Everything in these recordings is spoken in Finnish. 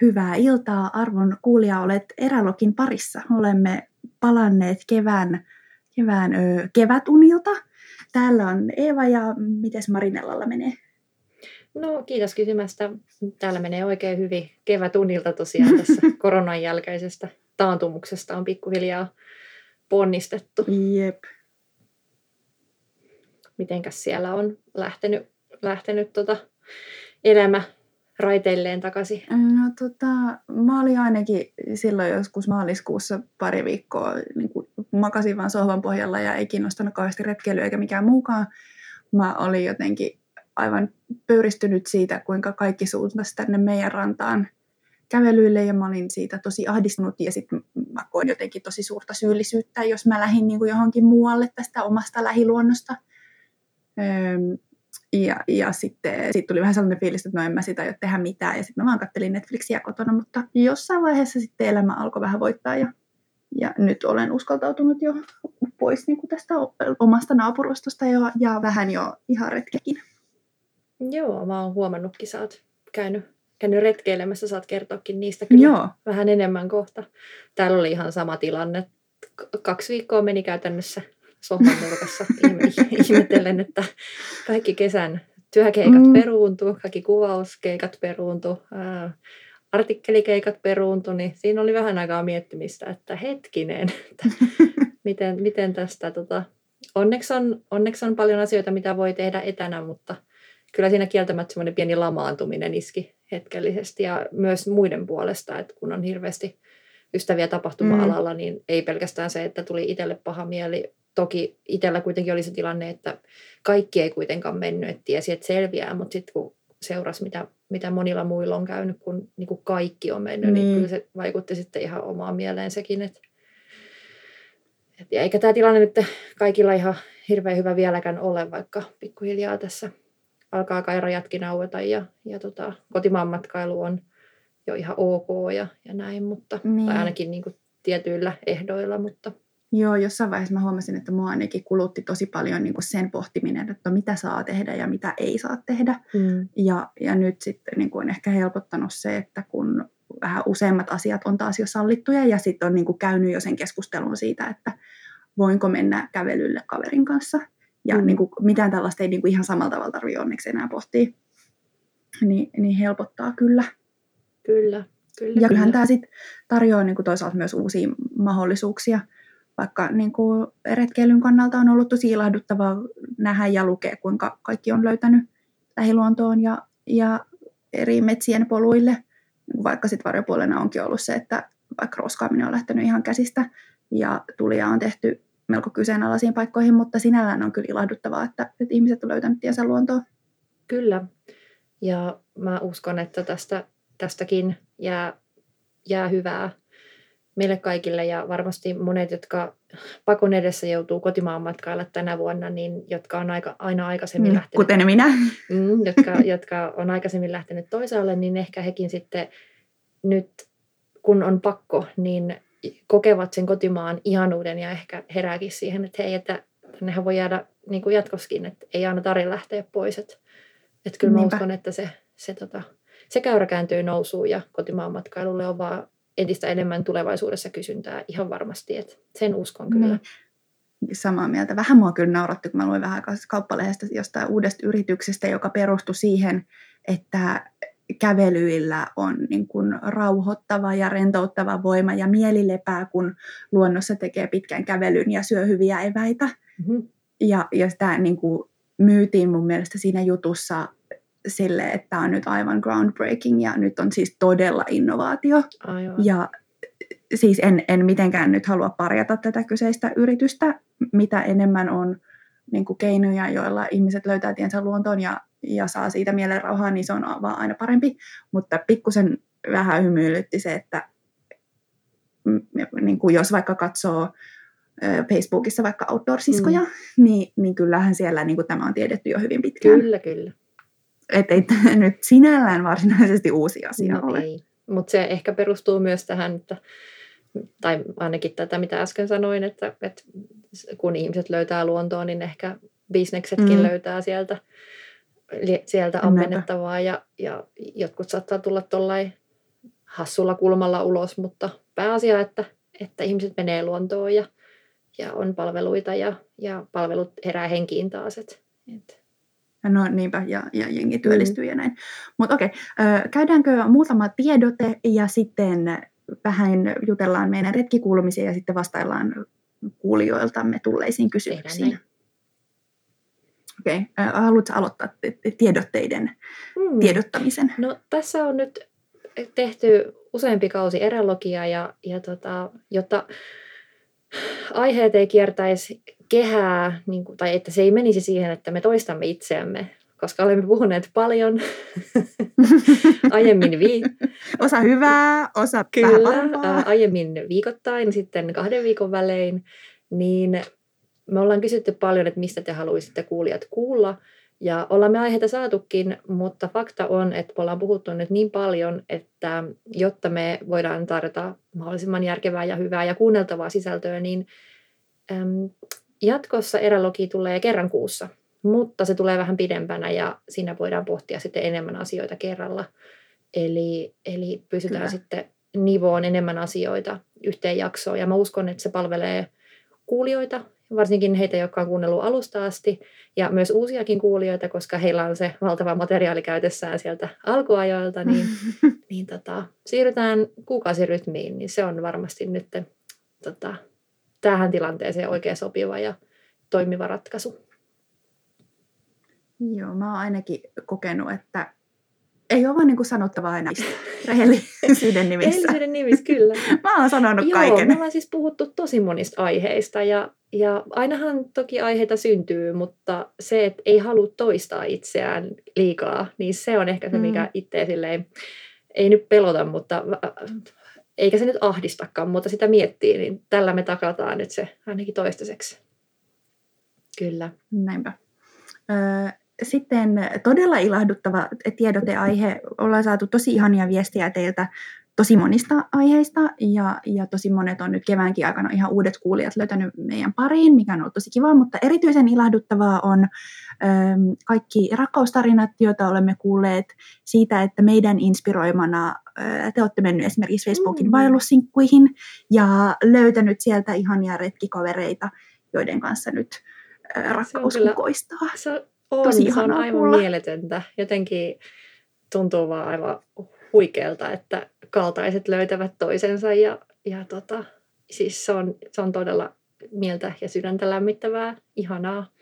Hyvää iltaa arvon kuulija, olet Erälokin parissa. Olemme palanneet kevään, kevään ö, kevätunilta. Täällä on Eeva ja miten Marinellalla menee? No kiitos kysymästä. Täällä menee oikein hyvin kevätunilta tosiaan tässä koronan jälkeisestä taantumuksesta on pikkuhiljaa ponnistettu. Jep. Mitenkäs siellä on lähtenyt, lähtenyt tota elämä raiteilleen takaisin? No tota, mä olin ainakin silloin joskus maaliskuussa pari viikkoa, niin kuin makasin vaan sohvan pohjalla ja ei kiinnostanut kauheasti retkeilyä eikä mikään muukaan. Mä olin jotenkin aivan pöyristynyt siitä, kuinka kaikki suuntasi tänne meidän rantaan kävelyille ja mä olin siitä tosi ahdistunut ja sitten mä koin jotenkin tosi suurta syyllisyyttä, jos mä lähdin niin kuin johonkin muualle tästä omasta lähiluonnosta. Ja, ja sitten sit tuli vähän sellainen fiilis, että no en mä sitä jo tehdä mitään. Ja sitten mä vaan kattelin Netflixiä kotona, mutta jossain vaiheessa sitten elämä alkoi vähän voittaa. Ja, ja nyt olen uskaltautunut jo pois niin kuin tästä omasta naapurustosta ja, ja vähän jo ihan retkekin. Joo, mä oon huomannutkin, sä oot käynyt, käynyt retkeilemässä, saat kertoakin niistä kyllä Joo. vähän enemmän kohta. Täällä oli ihan sama tilanne. Kaksi viikkoa meni käytännössä sohvan nurkassa ihmetellen, että kaikki kesän työkeikat mm. peruuntu, kaikki kuvauskeikat peruuntu, ää, artikkelikeikat peruuntu, niin siinä oli vähän aikaa miettimistä, että hetkinen, että miten, miten tästä, tota, onneksi, on, onneksi on paljon asioita, mitä voi tehdä etänä, mutta kyllä siinä kieltämättä semmoinen pieni lamaantuminen iski hetkellisesti ja myös muiden puolesta, että kun on hirveästi ystäviä tapahtuma-alalla, mm. niin ei pelkästään se, että tuli itselle paha mieli, toki itsellä kuitenkin oli se tilanne, että kaikki ei kuitenkaan mennyt, että tiesi, että selviää, mutta sitten kun seurasi, mitä, mitä monilla muilla on käynyt, kun niin kuin kaikki on mennyt, niin. niin kyllä se vaikutti sitten ihan omaan mieleen sekin. Että, et, ja eikä tämä tilanne nyt kaikilla ihan hirveän hyvä vieläkään ole, vaikka pikkuhiljaa tässä alkaa kai rajatkin aueta ja, ja tota, kotimaan matkailu on jo ihan ok ja, ja näin, mutta, niin. tai ainakin niin kuin tietyillä ehdoilla, mutta Joo, jossain vaiheessa mä huomasin, että mua ainakin kulutti tosi paljon niin kuin sen pohtiminen, että mitä saa tehdä ja mitä ei saa tehdä. Mm. Ja, ja nyt sitten niin kuin on ehkä helpottanut se, että kun vähän useimmat asiat on taas jo sallittuja ja sitten on niin kuin käynyt jo sen keskustelun siitä, että voinko mennä kävelylle kaverin kanssa. Ja mm. niin kuin, mitään tällaista ei niin kuin ihan samalla tavalla tarvitse onneksi enää pohtia. Niin, niin helpottaa kyllä. Kyllä. Kyllä, ja kyllähän kyllä. tämä sitten tarjoaa niin kuin toisaalta myös uusia mahdollisuuksia – vaikka niin kuin retkeilyn kannalta on ollut tosi ilahduttavaa nähdä ja lukea, kuinka kaikki on löytänyt lähiluontoon ja, ja eri metsien poluille, vaikka sitten varjopuolena onkin ollut se, että vaikka roskaaminen on lähtenyt ihan käsistä ja tulia on tehty melko kyseenalaisiin paikkoihin, mutta sinällään on kyllä ilahduttavaa, että, että ihmiset on löytänyt tiensä luontoon. Kyllä, ja mä uskon, että tästä, tästäkin jää, jää hyvää meille kaikille ja varmasti monet, jotka pakon edessä joutuu kotimaan matkailla tänä vuonna, niin jotka on aika, aina aikaisemmin mm, lähtenyt. Kuten minä. Mm, jotka, jotka on aikaisemmin lähtenyt toisaalle, niin ehkä hekin sitten nyt, kun on pakko, niin kokevat sen kotimaan ihanuuden ja ehkä herääkin siihen, että hei, että tännehän voi jäädä niin kuin jatkoskin, että ei aina tarvitse lähteä pois. Että, että kyllä mä Niinpä. uskon, että se, se, tota, se käyrä kääntyy nousuun ja kotimaan matkailulle on vaan entistä enemmän tulevaisuudessa kysyntää ihan varmasti, että sen uskon kyllä. Niin. Samaa mieltä. Vähän mua kyllä nauratti, kun mä luin vähän kauppalehdestä jostain uudesta yrityksestä, joka perustui siihen, että kävelyillä on niin kuin rauhoittava ja rentouttava voima ja mieli lepää, kun luonnossa tekee pitkän kävelyn ja syö hyviä eväitä. Mm-hmm. Ja, ja sitä niin kuin myytiin mun mielestä siinä jutussa sille, että tämä on nyt aivan groundbreaking ja nyt on siis todella innovaatio. Aivan. Ja siis en, en mitenkään nyt halua parjata tätä kyseistä yritystä, mitä enemmän on niin kuin keinoja, joilla ihmiset löytää tiensä luontoon ja, ja saa siitä mielenrauhaa, niin se on vaan aina parempi. Mutta pikkusen vähän hymyilytti se, että niin kuin jos vaikka katsoo Facebookissa vaikka outdoor-siskoja, mm. niin, niin kyllähän siellä niin kuin tämä on tiedetty jo hyvin pitkään. Kyllä, kyllä. Että ei tämä nyt sinällään varsinaisesti uusi asia no ole. Mutta se ehkä perustuu myös tähän, että, tai ainakin tätä, mitä äsken sanoin, että, että kun ihmiset löytää luontoa, niin ehkä bisneksetkin mm. löytää sieltä, sieltä ammennettavaa ja, ja jotkut saattaa tulla tuollain hassulla kulmalla ulos, mutta pääasia, että, että ihmiset menee luontoon ja, ja on palveluita ja, ja palvelut herää henkiin taas. Et, et. No niinpä, ja, ja jengi työllistyy mm. ja näin. Mutta okei, okay. käydäänkö muutama tiedote ja sitten vähän jutellaan meidän retkikuulumisia ja sitten vastaillaan kuulijoiltamme tulleisiin kysymyksiin. Okei, okay. haluatko aloittaa tiedotteiden hmm. tiedottamisen? No tässä on nyt tehty useampi kausi erälogia ja, ja tota, jotta aiheet ei kiertäisi kehää, niin kuin, tai että se ei menisi siihen, että me toistamme itseämme, koska olemme puhuneet paljon aiemmin. Vi- osa hyvää, osa Kyllä, vähän aiemmin viikoittain, sitten kahden viikon välein, niin me ollaan kysytty paljon, että mistä te haluaisitte kuulijat kuulla. Ja ollaan me aiheita saatukin, mutta fakta on, että me ollaan puhuttu nyt niin paljon, että jotta me voidaan tarjota mahdollisimman järkevää ja hyvää ja kuunneltavaa sisältöä, niin äm, jatkossa erälogi tulee kerran kuussa, mutta se tulee vähän pidempänä ja siinä voidaan pohtia sitten enemmän asioita kerralla. Eli, eli pystytään Kyllä. sitten nivoon enemmän asioita yhteen jaksoon ja mä uskon, että se palvelee kuulijoita varsinkin heitä, jotka on kuunnellut alusta asti, ja myös uusiakin kuulijoita, koska heillä on se valtava materiaali käytössään sieltä alkuajoilta, niin, niin tota, siirrytään kuukausirytmiin, niin se on varmasti nyt tota, tähän tilanteeseen oikein sopiva ja toimiva ratkaisu. Joo, mä oon ainakin kokenut, että ei ole vaan niin kuin sanottavaa enää rehellisyyden nimissä. rehellisyyden nimissä, kyllä. mä oon sanonut Joo, kaiken. me ollaan siis puhuttu tosi monista aiheista ja, ja ainahan toki aiheita syntyy, mutta se, että ei halua toistaa itseään liikaa, niin se on ehkä se, mikä mm. itse silleen, ei nyt pelota, mutta eikä se nyt ahdistakaan, mutta sitä miettii, niin tällä me takataan nyt se ainakin toistaiseksi. Kyllä. Näinpä. Öö, sitten todella ilahduttava tiedoteaihe. Ollaan saatu tosi ihania viestiä teiltä tosi monista aiheista ja, ja tosi monet on nyt keväänkin aikana ihan uudet kuulijat löytänyt meidän pariin, mikä on ollut tosi kiva, mutta erityisen ilahduttavaa on äm, kaikki rakkaustarinat, joita olemme kuulleet siitä, että meidän inspiroimana ää, te olette mennyt esimerkiksi Facebookin mm. vaellussinkkuihin ja löytänyt sieltä ihania retkikavereita, joiden kanssa nyt ää, rakkaus se kukoistaa. Se on, Tosi se on aivan kuulla. mieletöntä. Jotenkin tuntuu vaan aivan huikealta, että kaltaiset löytävät toisensa ja, ja tota, siis se on, se on todella mieltä ja sydäntä lämmittävää, ihanaa.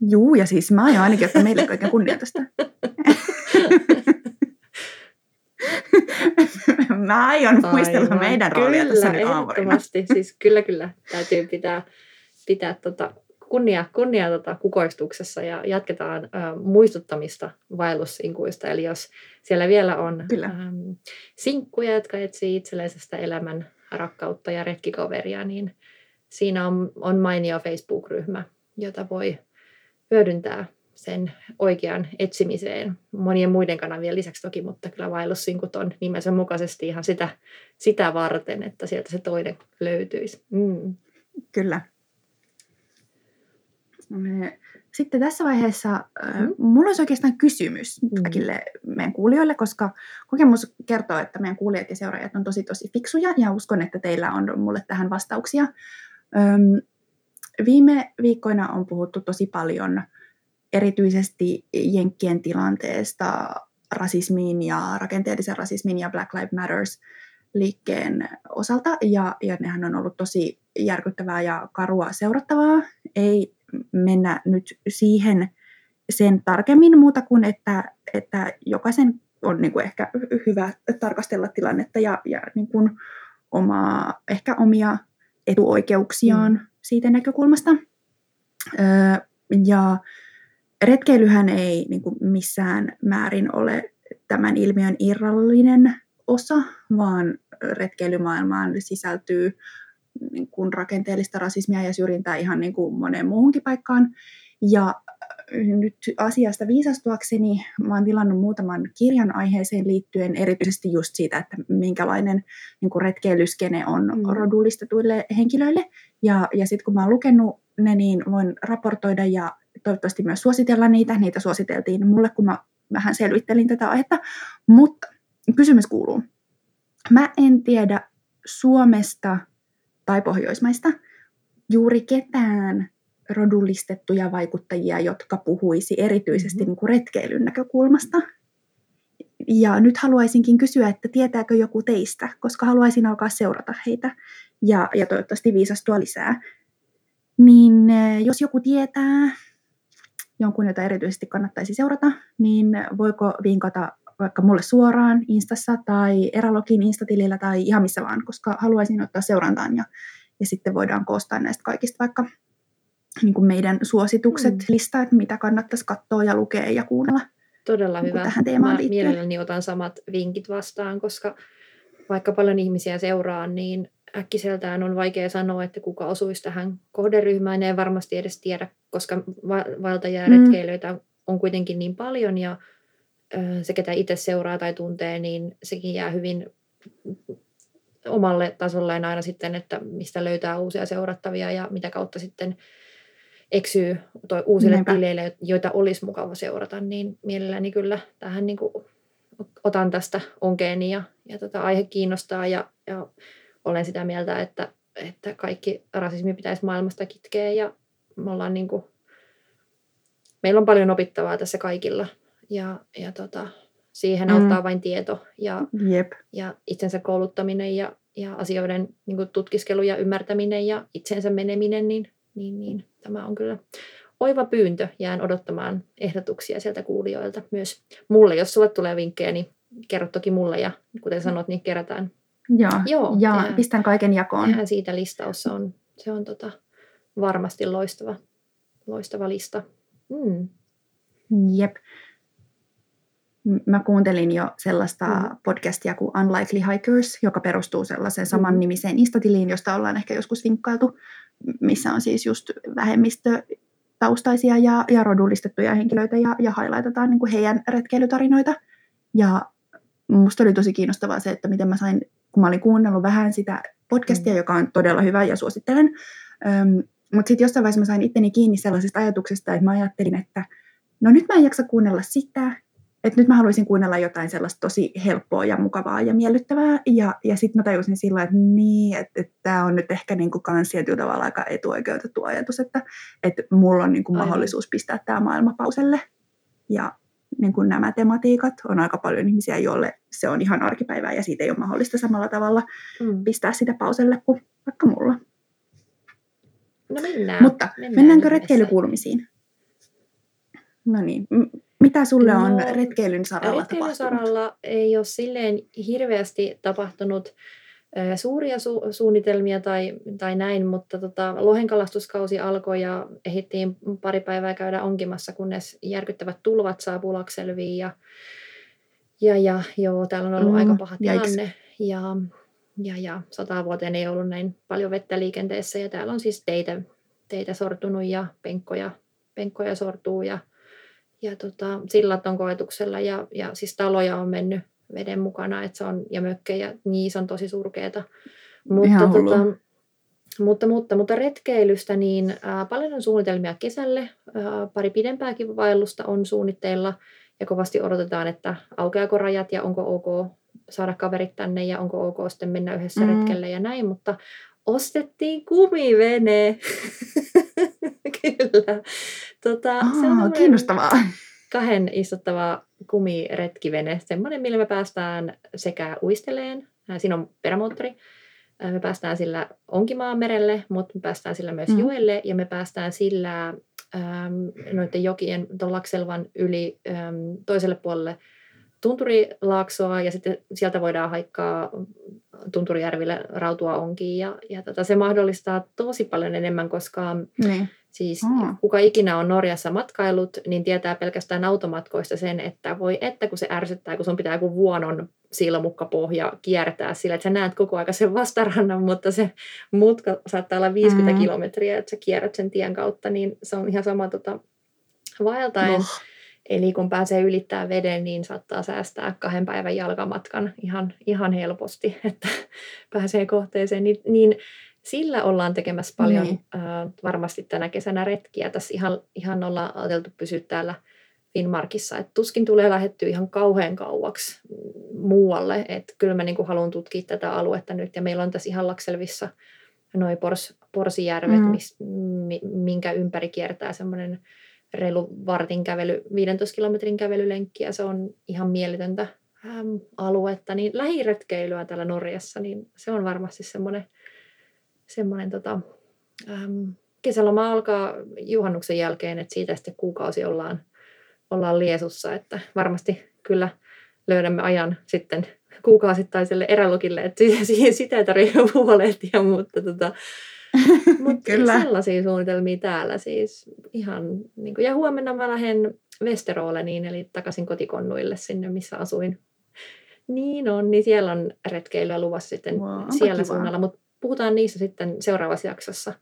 Juu, ja siis mä aion ainakin ottaa meille kaiken kunnioitusta. mä aion muistella Aivan. meidän roolia tässä nyt aamuina. Siis kyllä, kyllä. Täytyy pitää, pitää tota kunnia, kunnia tota, kukoistuksessa ja jatketaan ä, muistuttamista vaellusinkuista. Eli jos siellä vielä on äm, sinkkuja, jotka etsii itsellisestä elämän rakkautta ja retkikaveria, niin siinä on, on mainio Facebook-ryhmä, jota voi hyödyntää sen oikean etsimiseen monien muiden kanavien lisäksi toki, mutta kyllä vaellussinkut on nimensä mukaisesti ihan sitä, sitä varten, että sieltä se toinen löytyisi. Mm. Kyllä. Sitten tässä vaiheessa mm. mulla olisi oikeastaan kysymys mm. kaikille meidän kuulijoille, koska kokemus kertoo, että meidän kuulijat ja seuraajat on tosi tosi fiksuja ja uskon, että teillä on mulle tähän vastauksia. Viime viikkoina on puhuttu tosi paljon erityisesti Jenkkien tilanteesta rasismiin ja rakenteellisen rasismin ja Black Lives Matters liikkeen osalta, ja, ja nehän on ollut tosi järkyttävää ja karua seurattavaa. Ei mennä nyt siihen sen tarkemmin muuta kuin, että, että jokaisen on niin kuin ehkä hyvä tarkastella tilannetta ja, ja niin kuin omaa, ehkä omia etuoikeuksiaan mm. siitä näkökulmasta. Öö, ja retkeilyhän ei niin kuin missään määrin ole tämän ilmiön irrallinen osa, vaan retkeilymaailmaan sisältyy niin kuin rakenteellista rasismia ja syrjintää ihan niin kuin moneen muuhunkin paikkaan. Ja äh, nyt asiasta viisastuakseni mä oon tilannut muutaman kirjan aiheeseen liittyen, erityisesti just siitä, että minkälainen niin kuin retkeilyskene on mm. rodullistetuille henkilöille. Ja, ja sitten kun mä oon lukenut ne, niin voin raportoida ja toivottavasti myös suositella niitä. Niitä suositeltiin mulle, kun mä vähän selvittelin tätä aihetta. Mutta kysymys kuuluu. Mä en tiedä Suomesta tai Pohjoismaista juuri ketään rodullistettuja vaikuttajia, jotka puhuisi erityisesti mm-hmm. niin kuin retkeilyn näkökulmasta. Ja nyt haluaisinkin kysyä, että tietääkö joku teistä, koska haluaisin alkaa seurata heitä ja, ja toivottavasti viisastua lisää. Niin eh, jos joku tietää jonkun, jota erityisesti kannattaisi seurata, niin voiko vinkata vaikka mulle suoraan Instassa tai Eralogin Instatilillä tai ihan missä vaan, koska haluaisin ottaa seurantaan ja, ja sitten voidaan koostaa näistä kaikista vaikka niin kuin meidän suositukset, mm. lista, että mitä kannattaisi katsoa ja lukea ja kuunnella. Todella niin hyvä. Tähän teemaan Mä mielelläni otan samat vinkit vastaan, koska vaikka paljon ihmisiä seuraa, niin äkkiseltään on vaikea sanoa, että kuka osuisi tähän kohderyhmään. En varmasti edes tiedä, koska valtajia mm. on kuitenkin niin paljon ja se, ketä itse seuraa tai tuntee, niin sekin jää hyvin omalle tasolleen aina sitten, että mistä löytää uusia seurattavia ja mitä kautta sitten eksyy toi uusille Niinpä. tileille, joita olisi mukava seurata, niin mielelläni kyllä tähän niin kuin otan tästä onkeeni ja, ja tota, aihe kiinnostaa ja, ja olen sitä mieltä, että, että kaikki rasismi pitäisi maailmasta kitkeä ja me ollaan niin kuin, meillä on paljon opittavaa tässä kaikilla ja, ja tota, siihen mm. auttaa vain tieto ja, Jep. ja itsensä kouluttaminen ja, ja asioiden niin kuin tutkiskelu ja ymmärtäminen ja itsensä meneminen, niin, niin, niin tämä on kyllä oiva pyyntö. Jään odottamaan ehdotuksia sieltä kuulijoilta myös mulle. Jos sulle tulee vinkkejä, niin kerro toki mulle ja kuten sanot, niin kerätään. Joo, Joo ja tehdään, pistän kaiken jakoon. Tehdään siitä listaus. Se on, se on tota, varmasti loistava, loistava lista. Mm. Jep. Mä kuuntelin jo sellaista mm. podcastia kuin Unlikely Hikers, joka perustuu sellaiseen saman nimiseen Instatiliin, josta ollaan ehkä joskus vinkkailtu, missä on siis just vähemmistötaustaisia ja, ja rodullistettuja henkilöitä ja, ja highlightetaan niin kuin heidän retkeilytarinoita. Ja musta oli tosi kiinnostavaa se, että miten mä sain, kun mä olin kuunnellut vähän sitä podcastia, mm. joka on todella hyvä ja suosittelen, Öm, mutta sitten jossain vaiheessa mä sain itteni kiinni sellaisesta ajatuksesta, että mä ajattelin, että no nyt mä en jaksa kuunnella sitä, että nyt mä haluaisin kuunnella jotain sellaista tosi helppoa ja mukavaa ja miellyttävää. Ja, ja sitten mä tajusin silloin, että niin, että, että tämä on nyt ehkä niin kuin kans tietyllä tavalla aika etuoikeutettu ajatus, että, että mulla on niin kuin mahdollisuus pistää tämä maailma pauselle. Ja niin kuin nämä tematiikat on aika paljon ihmisiä, joille se on ihan arkipäivää ja siitä ei ole mahdollista samalla tavalla mm. pistää sitä pauselle kuin vaikka mulla. No mennään. Mutta mennään mennäänkö retkeilykuulumisiin? No niin, mitä sulle on no, retkeilyn saralla retkeilyn saralla ei ole silleen hirveästi tapahtunut suuria su- suunnitelmia tai, tai näin, mutta tota, lohenkalastuskausi alkoi ja ehdittiin pari päivää käydä onkimassa, kunnes järkyttävät tulvat saapuu Lakselviin ja, ja, ja joo, täällä on ollut mm, aika paha tilanne ja, ja, ja sata vuoteen ei ollut näin paljon vettä liikenteessä ja täällä on siis teitä, teitä sortunut ja penkkoja, penkkoja sortuu ja ja tota, sillat on koetuksella ja, ja siis taloja on mennyt veden mukana, että se on, ja mökkejä, niissä on tosi surkeita. Mutta, tota, mutta, mutta, mutta retkeilystä, niin ää, paljon on suunnitelmia kesälle, ää, pari pidempääkin vaellusta on suunnitteilla ja kovasti odotetaan, että aukeako rajat ja onko ok saada kaverit tänne ja onko ok sitten mennä yhdessä mm. retkelle ja näin, mutta ostettiin kumivene. Kyllä. Tota, Aa, se on kiinnostavaa. Kahden istuttava kumiretkivene, semmoinen, millä me päästään sekä uisteleen, siinä on perämoottori, me päästään sillä onkimaan merelle, mutta me päästään sillä myös mm. joelle ja me päästään sillä ähm, noiden jokien, tuon Lakselvan yli ähm, toiselle puolelle Tunturilaaksoa ja sitten sieltä voidaan haikkaa Tunturijärville rautua onkiin ja, ja tota, se mahdollistaa tosi paljon enemmän, koska niin. Siis mm. kuka ikinä on Norjassa matkailut, niin tietää pelkästään automatkoista sen, että voi että kun se ärsyttää, kun sun pitää joku vuonon silmukkapohja kiertää sillä, että sä näet koko ajan sen vastarannan, mutta se mutka saattaa olla 50 mm. kilometriä, että sä kierrät sen tien kautta, niin se on ihan sama tota, vaeltaen. No. Eli kun pääsee ylittää veden, niin saattaa säästää kahden päivän jalkamatkan ihan, ihan helposti, että pääsee kohteeseen. Niin, niin sillä ollaan tekemässä paljon niin. äh, varmasti tänä kesänä retkiä. Tässä ihan, ihan ollaan ajateltu pysyä täällä Finnmarkissa, että tuskin tulee lähettyä ihan kauhean kauaksi muualle, että kyllä mä niin kuin haluan tutkia tätä aluetta nyt, ja meillä on tässä ihan Lakselvissa noin Pors, Porsijärvet, mm. mis, minkä ympäri kiertää semmoinen reilu vartin kävely, 15 kilometrin kävelylenkki, ja se on ihan mieletöntä äm, aluetta, niin lähiretkeilyä täällä Norjassa, niin se on varmasti semmoinen, semmoinen tota, äm, kesäloma alkaa juhannuksen jälkeen, että siitä sitten kuukausi ollaan, ollaan liesussa, että varmasti kyllä löydämme ajan sitten kuukausittaiselle erälukille, että sitä ei tarvitse huolehtia, mutta tota, mutta Kyllä. sellaisia suunnitelmia täällä siis ihan, niin kuin, ja huomenna mä lähden Westeroleniin, eli takaisin kotikonnuille sinne, missä asuin. Niin on, niin siellä on retkeilyä luvassa sitten wow, siellä kiva. suunnalla, mutta puhutaan niissä sitten seuraavassa jaksossa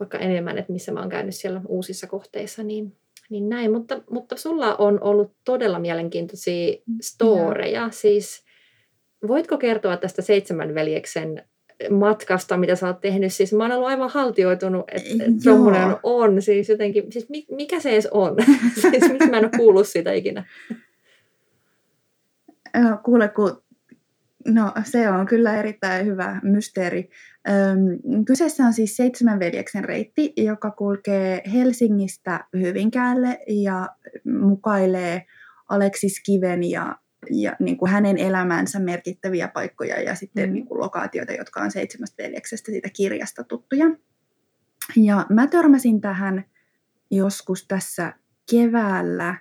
vaikka enemmän, että missä mä oon käynyt siellä uusissa kohteissa, niin, niin näin. Mutta, mutta sulla on ollut todella mielenkiintoisia storeja, yeah. siis voitko kertoa tästä seitsemän veljeksen matkasta, mitä sä oot tehnyt. Siis mä oon ollut aivan haltioitunut, että tuommoinen on. Siis jotenkin, siis mikä se edes on? siis miksi mä en ole kuullut siitä ikinä? Kuule, kun No se on kyllä erittäin hyvä mysteeri. Öm, kyseessä on siis seitsemän veljeksen reitti, joka kulkee Helsingistä Hyvinkäälle ja mukailee Aleksis Kiven ja ja niin kuin hänen elämänsä merkittäviä paikkoja ja sitten mm. niin kuin lokaatioita, jotka on seitsemästä veljeksestä siitä kirjasta tuttuja. Ja mä törmäsin tähän joskus tässä keväällä,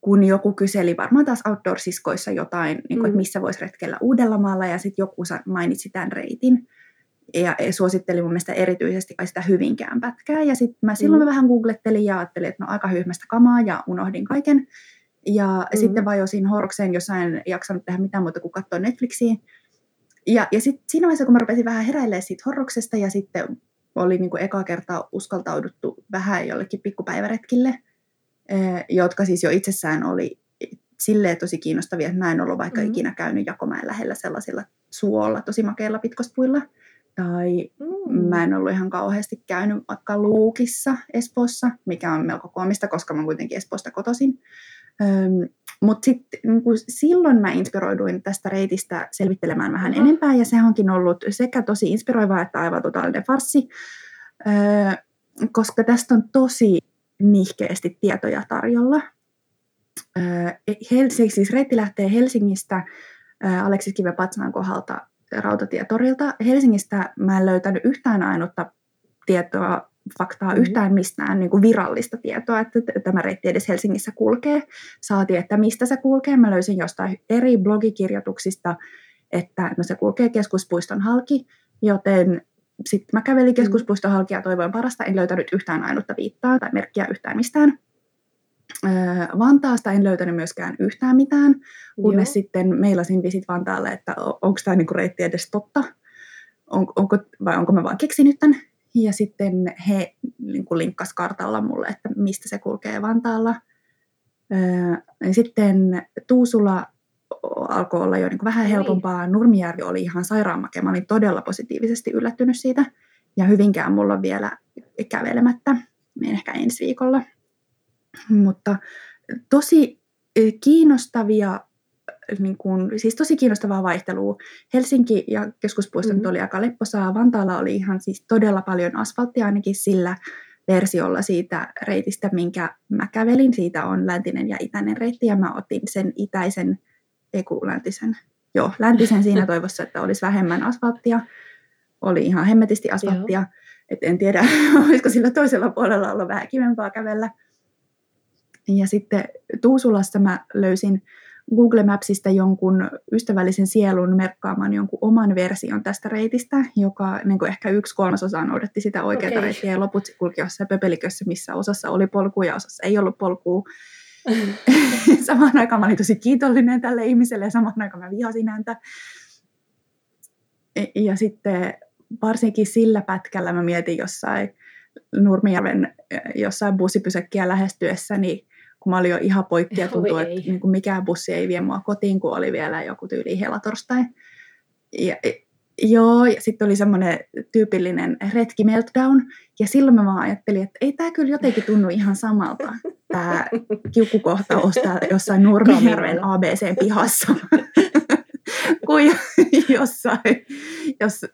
kun joku kyseli varmaan taas outdoor-siskoissa jotain, niin kuin, mm. että missä voisi retkellä Uudellamaalla, ja sitten joku mainitsi tämän reitin. Ja suositteli mun mielestä erityisesti sitä Hyvinkään pätkää. Ja sitten mä silloin mm. mä vähän googlettelin ja ajattelin, että no aika hyhmästä kamaa, ja unohdin kaiken. Ja mm-hmm. sitten vajosin horrokseen, jossa en jaksanut tehdä mitään muuta kuin katsoa Netflixiä. Ja, ja sitten siinä vaiheessa, kun mä rupesin vähän heräilemään siitä horroksesta ja sitten oli niin kuin eka kertaa uskaltauduttu vähän jollekin pikkupäiväretkille, eh, jotka siis jo itsessään oli silleen tosi kiinnostavia, että mä en ollut vaikka mm-hmm. ikinä käynyt Jakomäen lähellä sellaisilla suolla, tosi makeilla pitkospuilla. Tai mm. mä en ollut ihan kauheasti käynyt vaikka Luukissa Espoossa, mikä on melko koomista, koska mä kuitenkin Espoosta kotoisin. Mutta sitten niin silloin mä inspiroiduin tästä reitistä selvittelemään vähän mm. enempää, ja se onkin ollut sekä tosi inspiroivaa että aivan totaalinen farssi, öö, koska tästä on tosi nihkeästi tietoja tarjolla. Öö, Helsing, siis reitti lähtee Helsingistä öö, Aleksis Kive-Patsman kohdalta rautatietorilta. Helsingistä mä en löytänyt yhtään ainutta tietoa faktaa mm-hmm. yhtään mistään niin kuin virallista tietoa, että tämä reitti edes Helsingissä kulkee. Saatiin, että mistä se kulkee. Mä löysin jostain eri blogikirjoituksista, että no se kulkee keskuspuiston halki, joten sitten mä kävelin mm. keskuspuiston halki ja toivoin parasta. En löytänyt yhtään ainutta viittaa tai merkkiä yhtään mistään. Vantaasta en löytänyt myöskään yhtään mitään, kunnes Joo. sitten meilasin visit Vantaalle, että onko tämä niinku reitti edes totta, on, onko, vai onko mä vaan keksinyt tämän. Ja sitten he niin kuin linkkasi kartalla mulle, että mistä se kulkee Vantaalla. Sitten Tuusula alkoi olla jo niin kuin vähän helpompaa. Nurmijärvi oli ihan sairaanmakea. Mä olin todella positiivisesti yllättynyt siitä. Ja Hyvinkään mulla on vielä kävelemättä. Menen ehkä ensi viikolla. Mutta tosi kiinnostavia niin kuin, siis tosi kiinnostavaa vaihtelua. Helsinki ja keskuspuistot mm-hmm. oli aika lepposaa. Vantaalla oli ihan siis todella paljon asfalttia ainakin sillä versiolla siitä reitistä, minkä mä kävelin. Siitä on läntinen ja itäinen reitti ja mä otin sen itäisen, ei kun läntisen, joo, läntisen siinä toivossa, että olisi vähemmän asfalttia. Oli ihan hemmetisti asfalttia. Et en tiedä, olisiko sillä toisella puolella olla vähän kivempaa kävellä. Ja sitten Tuusulassa mä löysin Google Mapsista jonkun ystävällisen sielun merkkaamaan jonkun oman version tästä reitistä, joka niin kuin ehkä yksi kolmasosa noudatti sitä oikeaa okay. reittiä ja loput kulki jossain pöpelikössä, missä osassa oli polku ja osassa ei ollut polkua. samaan aikaan mä olin tosi kiitollinen tälle ihmiselle ja samaan aikaan mä vihasin häntä. Ja sitten varsinkin sillä pätkällä mä mietin jossain Nurmijärven jossain bussipysäkkiä lähestyessä, niin kun mä olin jo ihan poikki ja tuntui, että niin mikään bussi ei vie mua kotiin, kun oli vielä joku tyyli helatorstai. Ja, Joo, ja sitten oli semmoinen tyypillinen retki meltdown, ja silloin mä vaan ajattelin, että ei tämä kyllä jotenkin tunnu ihan samalta, tämä kiukkukohtaus täällä jossain Nurmijärven ABC-pihassa, kuin jossain, jos,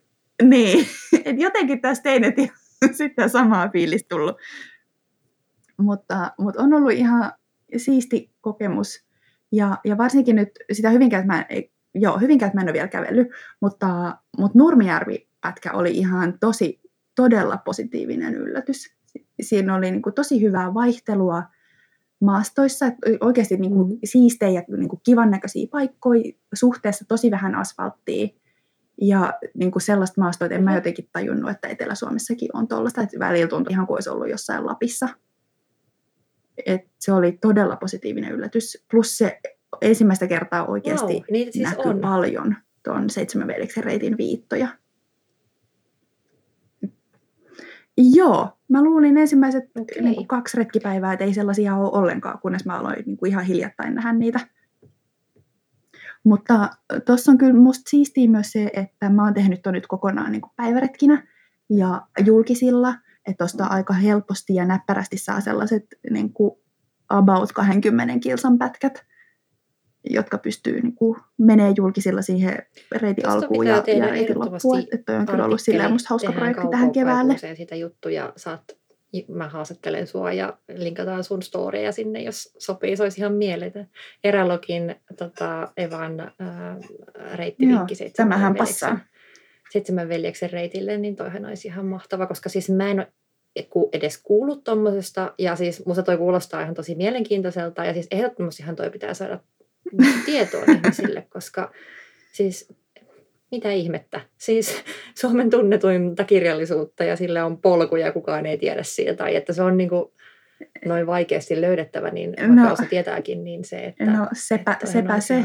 niin, et jotenkin tästä ei nyt sitten samaa fiilistä tullut. Mutta, mutta on ollut ihan siisti kokemus, ja, ja varsinkin nyt sitä hyvinkään, että mä en, joo, Hyvinkäät mä en ole vielä kävellyt, mutta, mutta Nurmijärvi-pätkä oli ihan tosi, todella positiivinen yllätys. Siinä oli niin kuin tosi hyvää vaihtelua maastoissa, oikeasti niin kuin mm. siistejä, niin kuin kivan näköisiä paikkoja, suhteessa tosi vähän asfalttia, ja niin kuin sellaista maastoa, että en mä mm-hmm. jotenkin tajunnut, että Etelä-Suomessakin on tuollaista, että välillä tuntui ihan kuin olisi ollut jossain Lapissa. Et se oli todella positiivinen yllätys. Plus se ensimmäistä kertaa oikeasti wow, niitä siis näkyy on. paljon tuon seitsemän veljeksen reitin viittoja. Joo, mä luulin ensimmäiset okay. niin kuin kaksi retkipäivää, että ei sellaisia ole ollenkaan, kunnes mä aloin niin kuin ihan hiljattain nähdä niitä. Mutta tuossa on kyllä musta siistiä myös se, että mä oon tehnyt ton nyt kokonaan niin kuin päiväretkinä ja julkisilla, että tuosta aika helposti ja näppärästi saa sellaiset niin kuin about 20 kilsan pätkät jotka pystyy niin kuin, menee julkisilla siihen reitin alkuun ja, ja reitin loppuun. Että on kyllä ollut silleen musta hauska projekti tähän keväälle. sitä juttuja, saat, mä haastattelen sua ja linkataan sun storia sinne, jos sopii. Se olisi ihan mieletön. Erälogin tota, Evan äh, reittivinkki. Joo, tämähän passaa. Seitsemän veljeksen reitille, niin toihan olisi ihan mahtava, koska siis mä en ole edes kuullut tuommoisesta, ja siis musta toi kuulostaa ihan tosi mielenkiintoiselta, ja siis ehdottomasti ihan toi pitää saada tietoa ihmisille, koska siis mitä ihmettä. Siis Suomen tunnetuinta kirjallisuutta ja sille on polkuja, kukaan ei tiedä siitä. Tai että se on niin kuin noin vaikeasti löydettävä, niin no, vaikka tietääkin, niin se, että, no, sepä, että sepä se.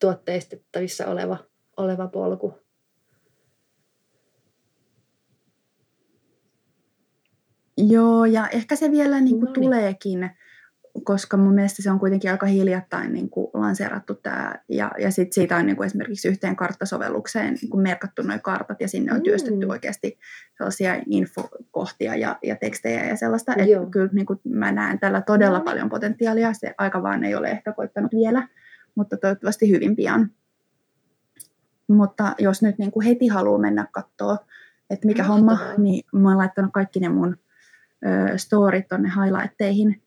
tuotteistettavissa oleva, oleva polku. Joo, ja ehkä se vielä niin kuin no niin. tuleekin koska mun mielestä se on kuitenkin aika hiljattain niin kuin lanseerattu tämä, ja, ja sit siitä on niin kuin esimerkiksi yhteen karttasovellukseen niin kuin merkattu nuo kartat, ja sinne on työstetty mm. oikeasti sellaisia infokohtia ja, ja tekstejä ja sellaista, että kyllä niin kuin mä näen tällä todella no. paljon potentiaalia, se aika vaan ei ole ehkä koittanut vielä, mutta toivottavasti hyvin pian. Mutta jos nyt niin kuin heti haluaa mennä katsoa, että mikä Mahtavaa. homma, niin mä oon laittanut kaikki ne mun ö, storit tonne highlightteihin,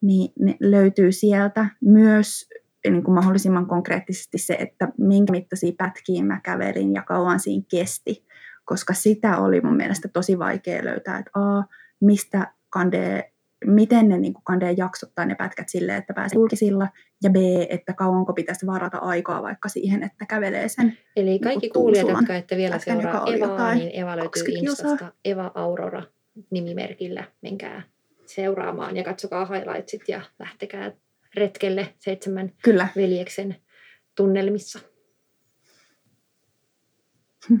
niin ne löytyy sieltä myös niin kuin mahdollisimman konkreettisesti se, että minkä mittaisia pätkiä mä kävelin ja kauan siinä kesti, koska sitä oli mun mielestä tosi vaikea löytää, että a, mistä kandee, miten ne niin kuin kandee jaksottaa ne pätkät silleen, että pääsee julkisilla, ja b, että kauanko pitäisi varata aikaa vaikka siihen, että kävelee sen. Eli niin kaikki kuulijat, jotka ette vielä seuraa Evaa, niin Eva löytyy Instasta. Eva Aurora nimimerkillä, menkää seuraamaan ja katsokaa highlightsit ja lähtekää retkelle seitsemän Kyllä. veljeksen tunnelmissa.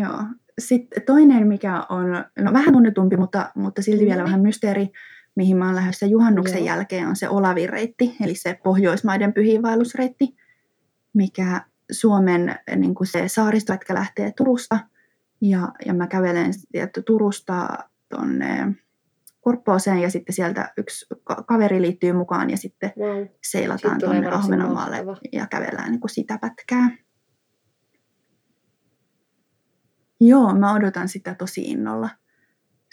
Joo. Sitten toinen, mikä on no, vähän tunnetumpi, mutta, mutta silti vielä vähän mysteeri, mihin mä oon lähdössä juhannuksen Joo. jälkeen, on se Olavi-reitti, eli se Pohjoismaiden pyhiinvaellusreitti, mikä Suomen niin kuin se saaristovätkä lähtee Turusta – ja, ja mä kävelen sieltä Turusta tuonne Korppooseen ja sitten sieltä yksi kaveri liittyy mukaan ja sitten wow. seilataan tuonne Ahvenanmaalle ja kävellään niin kuin sitä pätkää. Joo, mä odotan sitä tosi innolla.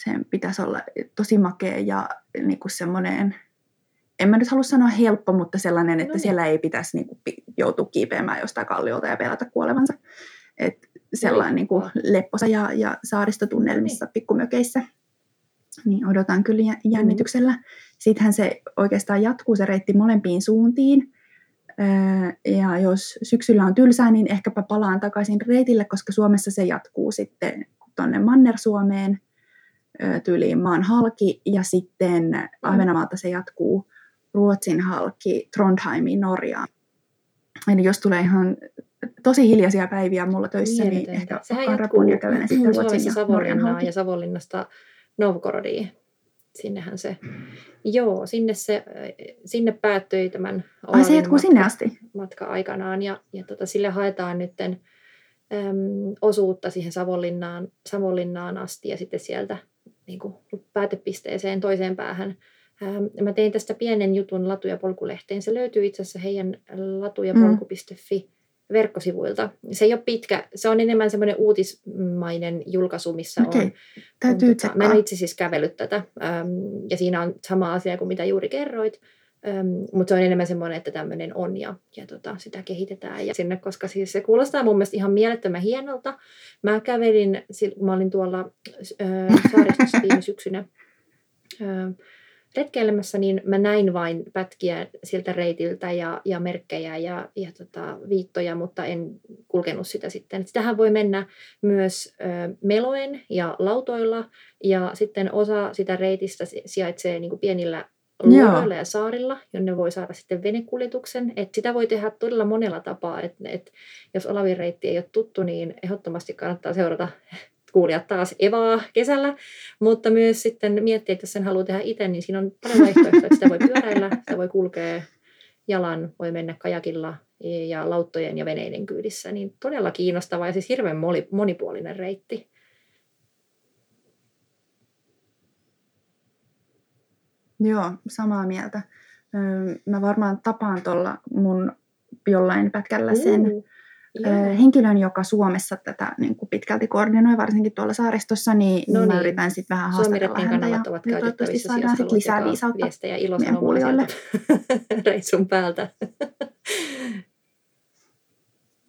Sen pitäisi olla tosi makea ja niin kuin semmoinen, en mä nyt halua sanoa helppo, mutta sellainen, että no niin. siellä ei pitäisi niin kuin joutua kiipeämään jostain kalliolta ja pelätä kuolevansa. Et sellainen niin kuin lepposa ja, ja saaristotunnelmissa niin. pikkumökeissä. Niin odotan kyllä mm. jännityksellä. Sittenhän se oikeastaan jatkuu se reitti molempiin suuntiin. Ja jos syksyllä on tylsää, niin ehkäpä palaan takaisin reitille, koska Suomessa se jatkuu sitten tuonne Manner-Suomeen tyyliin maan halki ja sitten mm. Ahvenanmaalta se jatkuu Ruotsin halki Trondheimiin Norjaan. Eli jos tulee ihan tosi hiljaisia päiviä mulla töissä, niin Mieletöntä. niin ehkä Sehän jatkuu ja kävelen sitten Ruotsin ja Savonlinnaa ja Savonlinnasta Novgorodiin. sinnehän se, joo, sinne, se, sinne päättyi tämän Ai se jatkuu sinne asti? Matka aikanaan ja, ja tota, sille haetaan nytten äm, osuutta siihen Savonlinnaan, Savonlinnaan asti ja sitten sieltä niin kuin, päätepisteeseen toiseen päähän. Ähm, mä tein tästä pienen jutun Latu- ja polkulehteen. Se löytyy itse asiassa heidän latujapolku.fi mm verkkosivuilta. Se ei ole pitkä, se on enemmän semmoinen uutismainen julkaisu, missä okay. on... Täytyy on, tota, Mä en itse siis kävellyt tätä, äm, ja siinä on sama asia kuin mitä juuri kerroit, äm, mutta se on enemmän semmoinen, että tämmöinen on, ja, ja tota, sitä kehitetään ja sinne, koska siis se kuulostaa mun mielestä ihan mielettömän hienolta. Mä kävelin, kun mä olin tuolla äh, saaristossa viime syksynä, äh, retkeilemässä, niin mä näin vain pätkiä siltä reitiltä ja, ja merkkejä ja, ja tota, viittoja, mutta en kulkenut sitä sitten. Sitähän voi mennä myös ö, meloen ja lautoilla ja sitten osa sitä reitistä sijaitsee niin kuin pienillä luodoilla ja saarilla, jonne voi saada sitten venekuljetuksen. Et sitä voi tehdä todella monella tapaa. Et, et, jos Olavin reitti ei ole tuttu, niin ehdottomasti kannattaa seurata kuulijat taas Evaa kesällä, mutta myös sitten miettiä, että jos sen haluaa tehdä itse, niin siinä on paljon vaihtoehtoja, että sitä voi pyöräillä, sitä voi kulkea jalan, voi mennä kajakilla ja lauttojen ja veneiden kyydissä, niin todella kiinnostava ja siis hirveän monipuolinen reitti. Joo, samaa mieltä. Mä varmaan tapaan tuolla mun jollain pätkällä sen uh Henkilön, joka Suomessa tätä niin kuin pitkälti koordinoi, varsinkin tuolla saaristossa, niin, no niin. mä yritän sitten vähän haastatella häntä. Ja ovat käytettävissä, saadaan sitten lisää viisautta viestejä ilosanomaa reissun päältä.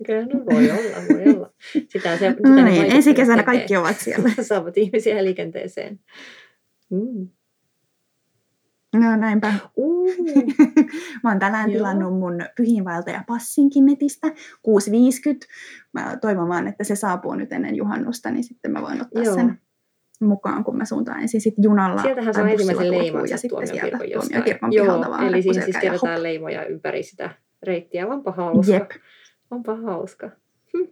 Kyllä, no voi olla, voi olla. Sitä se, sitä no niin, ensi kesänä kaikki ovat siellä. Saavat ihmisiä liikenteeseen. Mm. No näinpä. Uh. mä oon tänään Joo. tilannut mun pyhiinvaeltaja passinkin netistä 6.50. Mä toivon vaan, että se saapuu nyt ennen juhannusta, niin sitten mä voin ottaa Joo. sen mukaan, kun mä suuntaan ensin sit junalla Sieltähän saa ensimmäisen leiman ja sitten sieltä tuomiokirkon Joo, vaan, eli siinä siis kerätään leimoja ympäri sitä reittiä. Onpa hauska. Jep. Onpa hauska. Hm.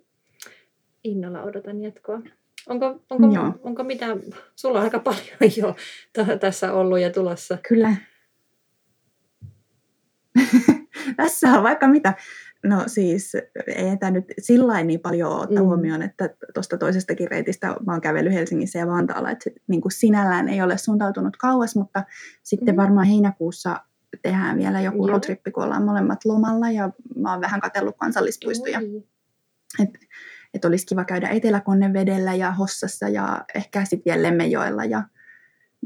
Innolla odotan jatkoa. Onko, onko, Joo. onko mitä, sulla on aika paljon jo t- tässä ollut ja tulossa. Kyllä. tässä on vaikka mitä. No siis ei tämä nyt sillä niin paljon ottaa mm. huomioon, että tuosta toisestakin reitistä mä oon kävellyt Helsingissä ja Vantaalla, että niin kuin sinällään ei ole suuntautunut kauas, mutta sitten mm. varmaan heinäkuussa tehdään vielä joku roadtrippi, kun ollaan molemmat lomalla ja mä oon vähän katsellut kansallispuistoja. Et että olisi kiva käydä Eteläkonnevedellä ja Hossassa ja ehkä sitten vielä Lemmenjoella ja,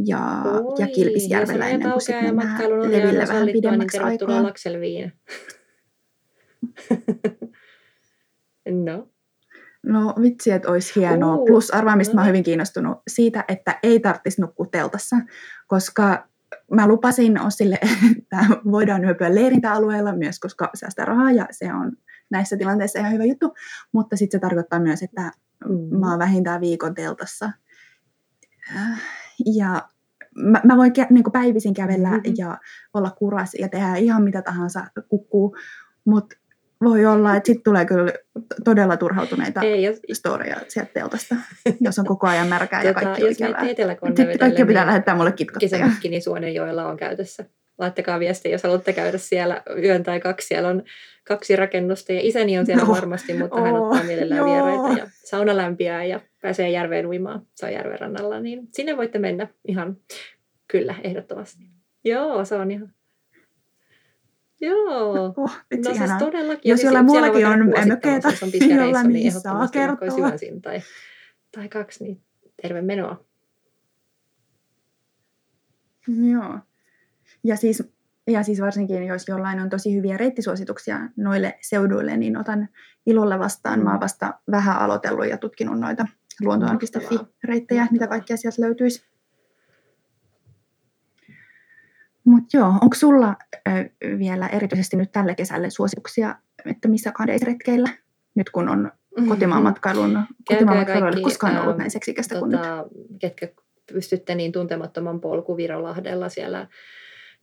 ja, Oi, ja Kilpisjärvellä ennen kuin sitten mennään leville vähän pidemmäksi niin aikaa. Lakselviin. no. No vitsi, että olisi hienoa. Uh, Plus arvaa, mistä no. mä oon niin. hyvin kiinnostunut siitä, että ei tarvitsisi nukkua teltassa, koska mä lupasin Osille, että voidaan yöpyä leirintäalueella myös, koska säästää rahaa ja se on näissä tilanteissa ihan hyvä juttu, mutta sitten se tarkoittaa myös, että mm. mä oon vähintään viikon teltassa. Äh, ja mä, mä voin kä- niin päivisin kävellä mm-hmm. ja olla kuras ja tehdä ihan mitä tahansa kukkuu, mutta voi olla, että sitten tulee kyllä todella turhautuneita Ei, jos... storeja sieltä teltasta, jos on koko ajan märkää ja tota, kaikki on. Sitten kaikki pitää niin lähettää mulle kitkotteja. Kesämökkini niin Suonenjoella on käytössä laittakaa viestiä, jos haluatte käydä siellä yön tai kaksi. Siellä on kaksi rakennusta ja isäni on siellä no. varmasti, mutta hän ottaa mielellään joo. vieraita ja sauna lämpiää ja pääsee järveen uimaan. Se on järven rannalla, niin sinne voitte mennä ihan kyllä, ehdottomasti. Joo, se on ihan Joo. Oh, no siis todellakin. Jos jollain muullakin on mökeitä, jolla niin saa kertoa. Tai, tai kaksi, niin terve menoa. Joo. Ja siis, ja siis varsinkin, jos jollain on tosi hyviä reittisuosituksia noille seuduille, niin otan ilolla vastaan. Mä oon vasta vähän aloitellut ja tutkinut noita luontoon.fi-reittejä, mitä kaikkea sieltä löytyisi. Mutta joo, onko sulla ö, vielä erityisesti nyt tälle kesälle suosituksia, että missä retkeillä, nyt kun on mm-hmm. kotimaan matkailun, kotimaan matkailu ei koskaan ollut näin seksikästä tota, kuin nyt. Ketkä pystytte niin tuntemattoman polku Virolahdella siellä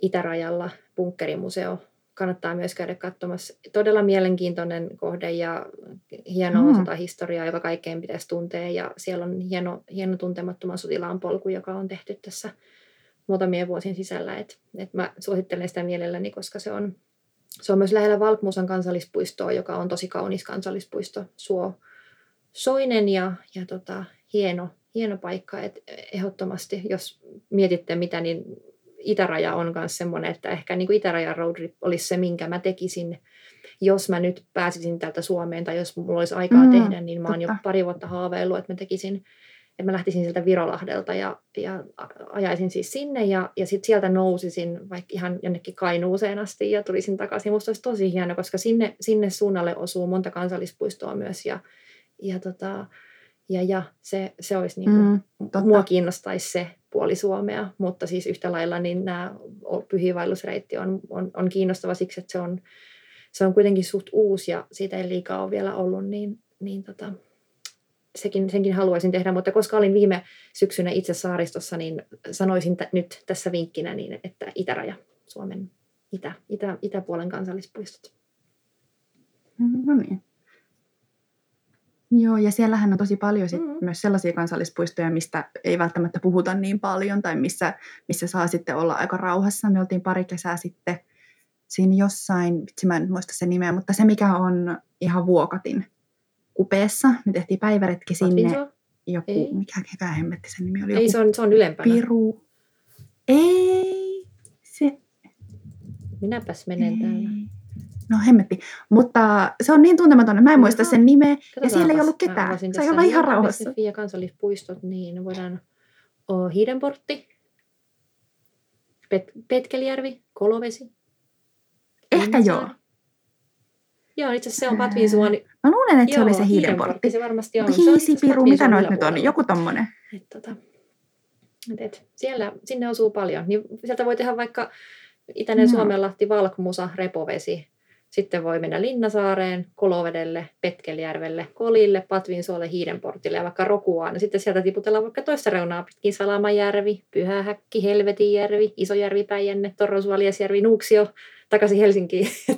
itärajalla bunkkerimuseo. Kannattaa myös käydä katsomassa. Todella mielenkiintoinen kohde ja hieno mm. osa historiaa, joka kaikkein pitäisi tuntea. Ja siellä on hieno, hieno tuntemattoman sotilaan polku, joka on tehty tässä muutamien vuosien sisällä. Et, et mä suosittelen sitä mielelläni, koska se on, se on myös lähellä Valkmusan kansallispuistoa, joka on tosi kaunis kansallispuisto. Suo soinen ja, ja tota, hieno, hieno paikka. Et ehdottomasti, jos mietitte mitä, niin itäraja on myös semmoinen, että ehkä niin kuin itärajan road trip olisi se, minkä mä tekisin, jos mä nyt pääsisin täältä Suomeen tai jos mulla olisi aikaa mm, tehdä, niin mä oon jo pari vuotta haaveillut, että mä tekisin, että mä lähtisin sieltä Virolahdelta ja, ja ajaisin siis sinne ja, ja sitten sieltä nousisin vaikka ihan jonnekin Kainuuseen asti ja tulisin takaisin. Musta olisi tosi hieno, koska sinne, sinne suunnalle osuu monta kansallispuistoa myös ja, ja, tota, ja, ja se, se olisi niin kuin, mm, mua kiinnostaisi se puoli Suomea, mutta siis yhtä lailla niin nämä pyhiinvaellusreitti on, on, on kiinnostava siksi, että se on, se on kuitenkin suht uusi ja siitä ei liikaa ole vielä ollut, niin, niin tota, sekin, senkin haluaisin tehdä, mutta koska olin viime syksynä itse saaristossa, niin sanoisin t- nyt tässä vinkkinä, niin, että itäraja, Suomen itä, itä, itäpuolen kansallispuistot. No niin. Joo, ja siellähän on tosi paljon sit mm-hmm. myös sellaisia kansallispuistoja, mistä ei välttämättä puhuta niin paljon, tai missä, missä saa sitten olla aika rauhassa. Me oltiin pari kesää sitten siinä jossain, vitsi mä en muista sen nimeä, mutta se mikä on ihan Vuokatin kupeessa. Me tehtiin päiväretki sinne. Patvinso? Joku, ei. mikä, mikä hemmetti sen nimi oli? Joku ei, se on, se on ylempänä. Piru. Ei, se... Minäpäs menen täällä. No hemmetti. Mutta se on niin tuntematon, mä en muista sen nimeä. Ja siellä ei ollut ketään. Sai olla ihan rauhassa. Ja kansallispuistot, niin voidaan oh, Hiidenportti, Pet- Petkelijärvi, Kolovesi. Ehkä joo. Joo, itse asiassa se on Patvinsuo. Niin... Mä luulen, että joo, se oli se hiidenportti. Se varmasti on. Hiisipiru, mitä noit nyt on? Joku tommonen. Et, tota, et, et, siellä, sinne osuu paljon. Niin sieltä voi tehdä vaikka Itäinen no. Suomenlahti, Valkmusa, Repovesi. Sitten voi mennä Linnasaareen, Kolovedelle, Petkelijärvelle, Kolille, Patvinsuolle, Hiidenportille ja vaikka Rokuaan. Sitten sieltä tiputellaan vaikka toista reunaa pitkin Salamajärvi, Pyhähäkki, Helvetinjärvi, Isojärvi, Päijänne, Torrosuoliasjärvi, Nuuksio, takaisin Helsinkiin.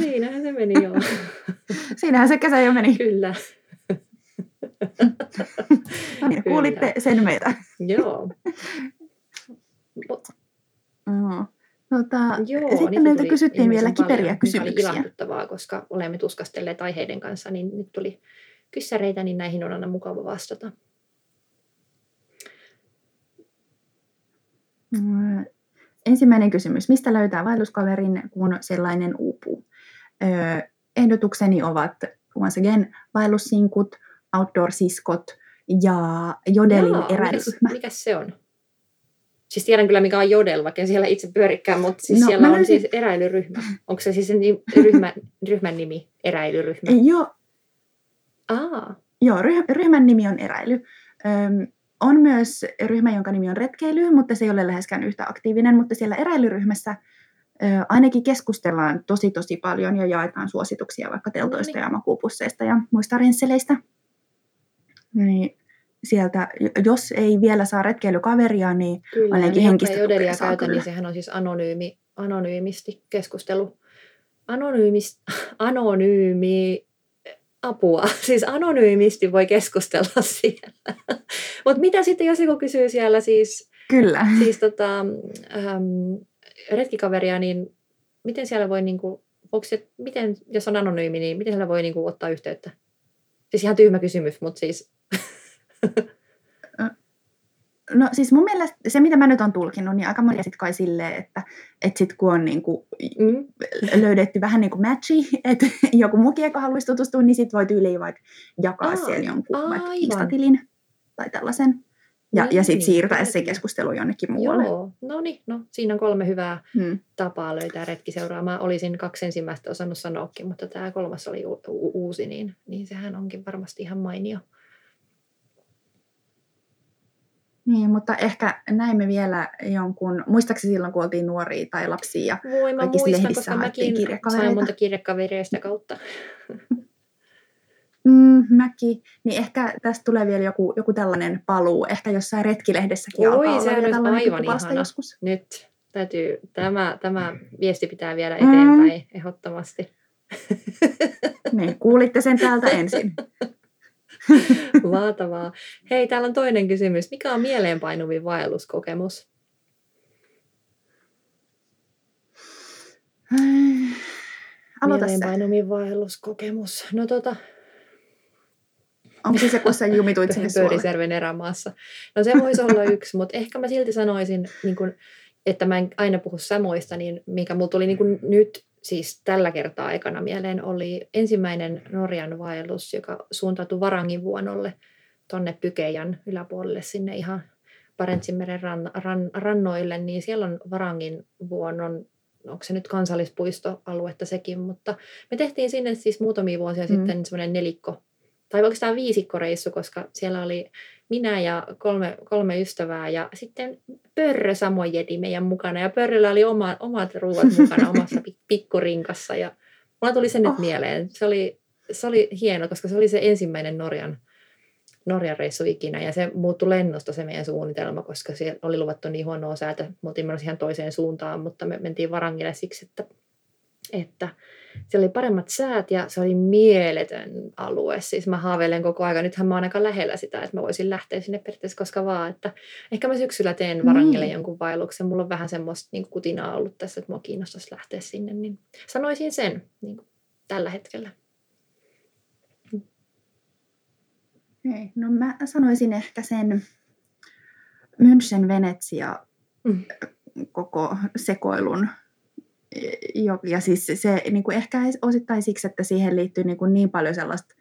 Siinähän se meni jo. Siinähän se kesä jo meni. Kyllä. no niin, kuulitte sen meitä. Joo. Mm. Tota, Joo, sitten meiltä kysyttiin vielä kiperiä paljon, kysymyksiä. Oli ilahduttavaa, koska olemme tuskastelleet aiheiden kanssa, niin nyt tuli kyssäreitä, niin näihin on aina mukava vastata. Mm, ensimmäinen kysymys. Mistä löytää vaelluskaverin, kun sellainen uupuu? Öö, ehdotukseni ovat once again vaellussinkut, outdoor-siskot ja Jodelin Jaa, eräilyryhmä. Mikä se on? Siis tiedän kyllä, mikä on Jodel, vaikka siellä itse pyörikkään, mutta siis no, siellä on löysin... siis eräilyryhmä. Onko se siis ryhmä, ryhmän nimi, eräilyryhmä? Joo. Aa. Joo, ryhmän nimi on eräily. Öm, on myös ryhmä, jonka nimi on retkeily, mutta se ei ole läheskään yhtä aktiivinen, mutta siellä eräilyryhmässä ainakin keskustellaan tosi tosi paljon ja jaetaan suosituksia vaikka teltoista no niin. ja makuupusseista ja muista rinsseleistä. Niin sieltä, jos ei vielä saa retkeilykaveria, niin Kyllä, ainakin niin henkistä tukea saa käytän, niin sehän on siis anonyymi, anonyymisti keskustelu. Anonyymis, anonyymi apua. Siis anonyymisti voi keskustella siellä. Mutta mitä sitten, jos joku kysyy siellä siis... Kyllä. Siis tota, ähm, retkikaveria, niin miten siellä voi, niin kuin, onko se, miten, jos on anonyymi, niin miten siellä voi niin kuin, ottaa yhteyttä? Siis ihan tyhmä kysymys, mutta siis... No siis mun mielestä se, mitä mä nyt on tulkinut, niin aika moni sitten kai silleen, että, että sit kun on niin kuin mm. löydetty vähän niin kuin matchi, että joku muukin, joka haluaisi tutustua, niin sit voi tyyliin vaikka jakaa Aa, siellä jonkun aivan. vaikka Instatilin tai tällaisen. Ja, niin, ja sitten niin, siirtää se keskustelu jonnekin muualle. Joo, no niin, no, siinä on kolme hyvää hmm. tapaa löytää retkiseuraa. Mä olisin kaksi ensimmäistä osannut sanoakin, mutta tämä kolmas oli u- u- uusi, niin, niin sehän onkin varmasti ihan mainio. Niin, mutta ehkä näimme vielä jonkun, muistaakseni silloin, kun oltiin nuoria tai lapsia ja Voi, mä muistan, koska mäkin sain monta kirjekaveria sitä kautta. Mm, mäkin. Niin ehkä tästä tulee vielä joku, joku tällainen paluu. Ehkä jossain retkilehdessäkin Oi, alkaa se on aivan ihana. Joskus. Nyt täytyy, tämä, tämä viesti pitää viedä mm. eteenpäin mm. ehdottomasti. Niin, kuulitte sen täältä ensin. Mahtavaa. Hei, täällä on toinen kysymys. Mikä on mieleenpainuvin vaelluskokemus? Aloita Mieleenpainuvin vaelluskokemus. No tota, Onko se se, kun sä jumituit sinne Pöyriserven erämaassa. No se voisi olla yksi, mutta ehkä mä silti sanoisin, niin kun, että mä en aina puhu samoista, niin mikä mulla tuli niin kun nyt siis tällä kertaa aikana mieleen oli ensimmäinen Norjan vaellus, joka suuntautui Varangin vuonolle tonne Pykejan yläpuolelle sinne ihan Parentsinmeren ran, ran, rannoille, niin siellä on Varangin vuonon, onko se nyt kansallispuistoaluetta sekin, mutta me tehtiin sinne siis muutamia vuosia mm. sitten semmoinen nelikko tai oikeastaan viisikkoreissu, koska siellä oli minä ja kolme, kolme ystävää ja sitten Pörrö samoin jedi meidän mukana ja Pörröllä oli oma, omat ruuat mukana omassa pikkurinkassa ja mulla tuli se nyt oh. mieleen. Se oli, se oli hieno, koska se oli se ensimmäinen Norjan, Norjan reissu ikinä ja se muuttui lennosta se meidän suunnitelma, koska siellä oli luvattu niin huonoa säätä. Me oltiin ihan toiseen suuntaan, mutta me mentiin Varangille siksi, että, että siellä oli paremmat säät ja se oli mieletön alue. Siis mä haaveilen koko ajan. Nythän mä oon aika lähellä sitä, että mä voisin lähteä sinne periaatteessa koska vaan. Että ehkä mä syksyllä teen varangille niin. jonkun vaelluksen. Mulla on vähän semmoista niin kutinaa ollut tässä, että mua kiinnostaisi lähteä sinne. Niin sanoisin sen niin kuin tällä hetkellä. Hei, no mä sanoisin ehkä sen München Venetsia mm. koko sekoilun ja siis se niin kuin ehkä osittain siksi, että siihen liittyy niin, kuin niin paljon sellaista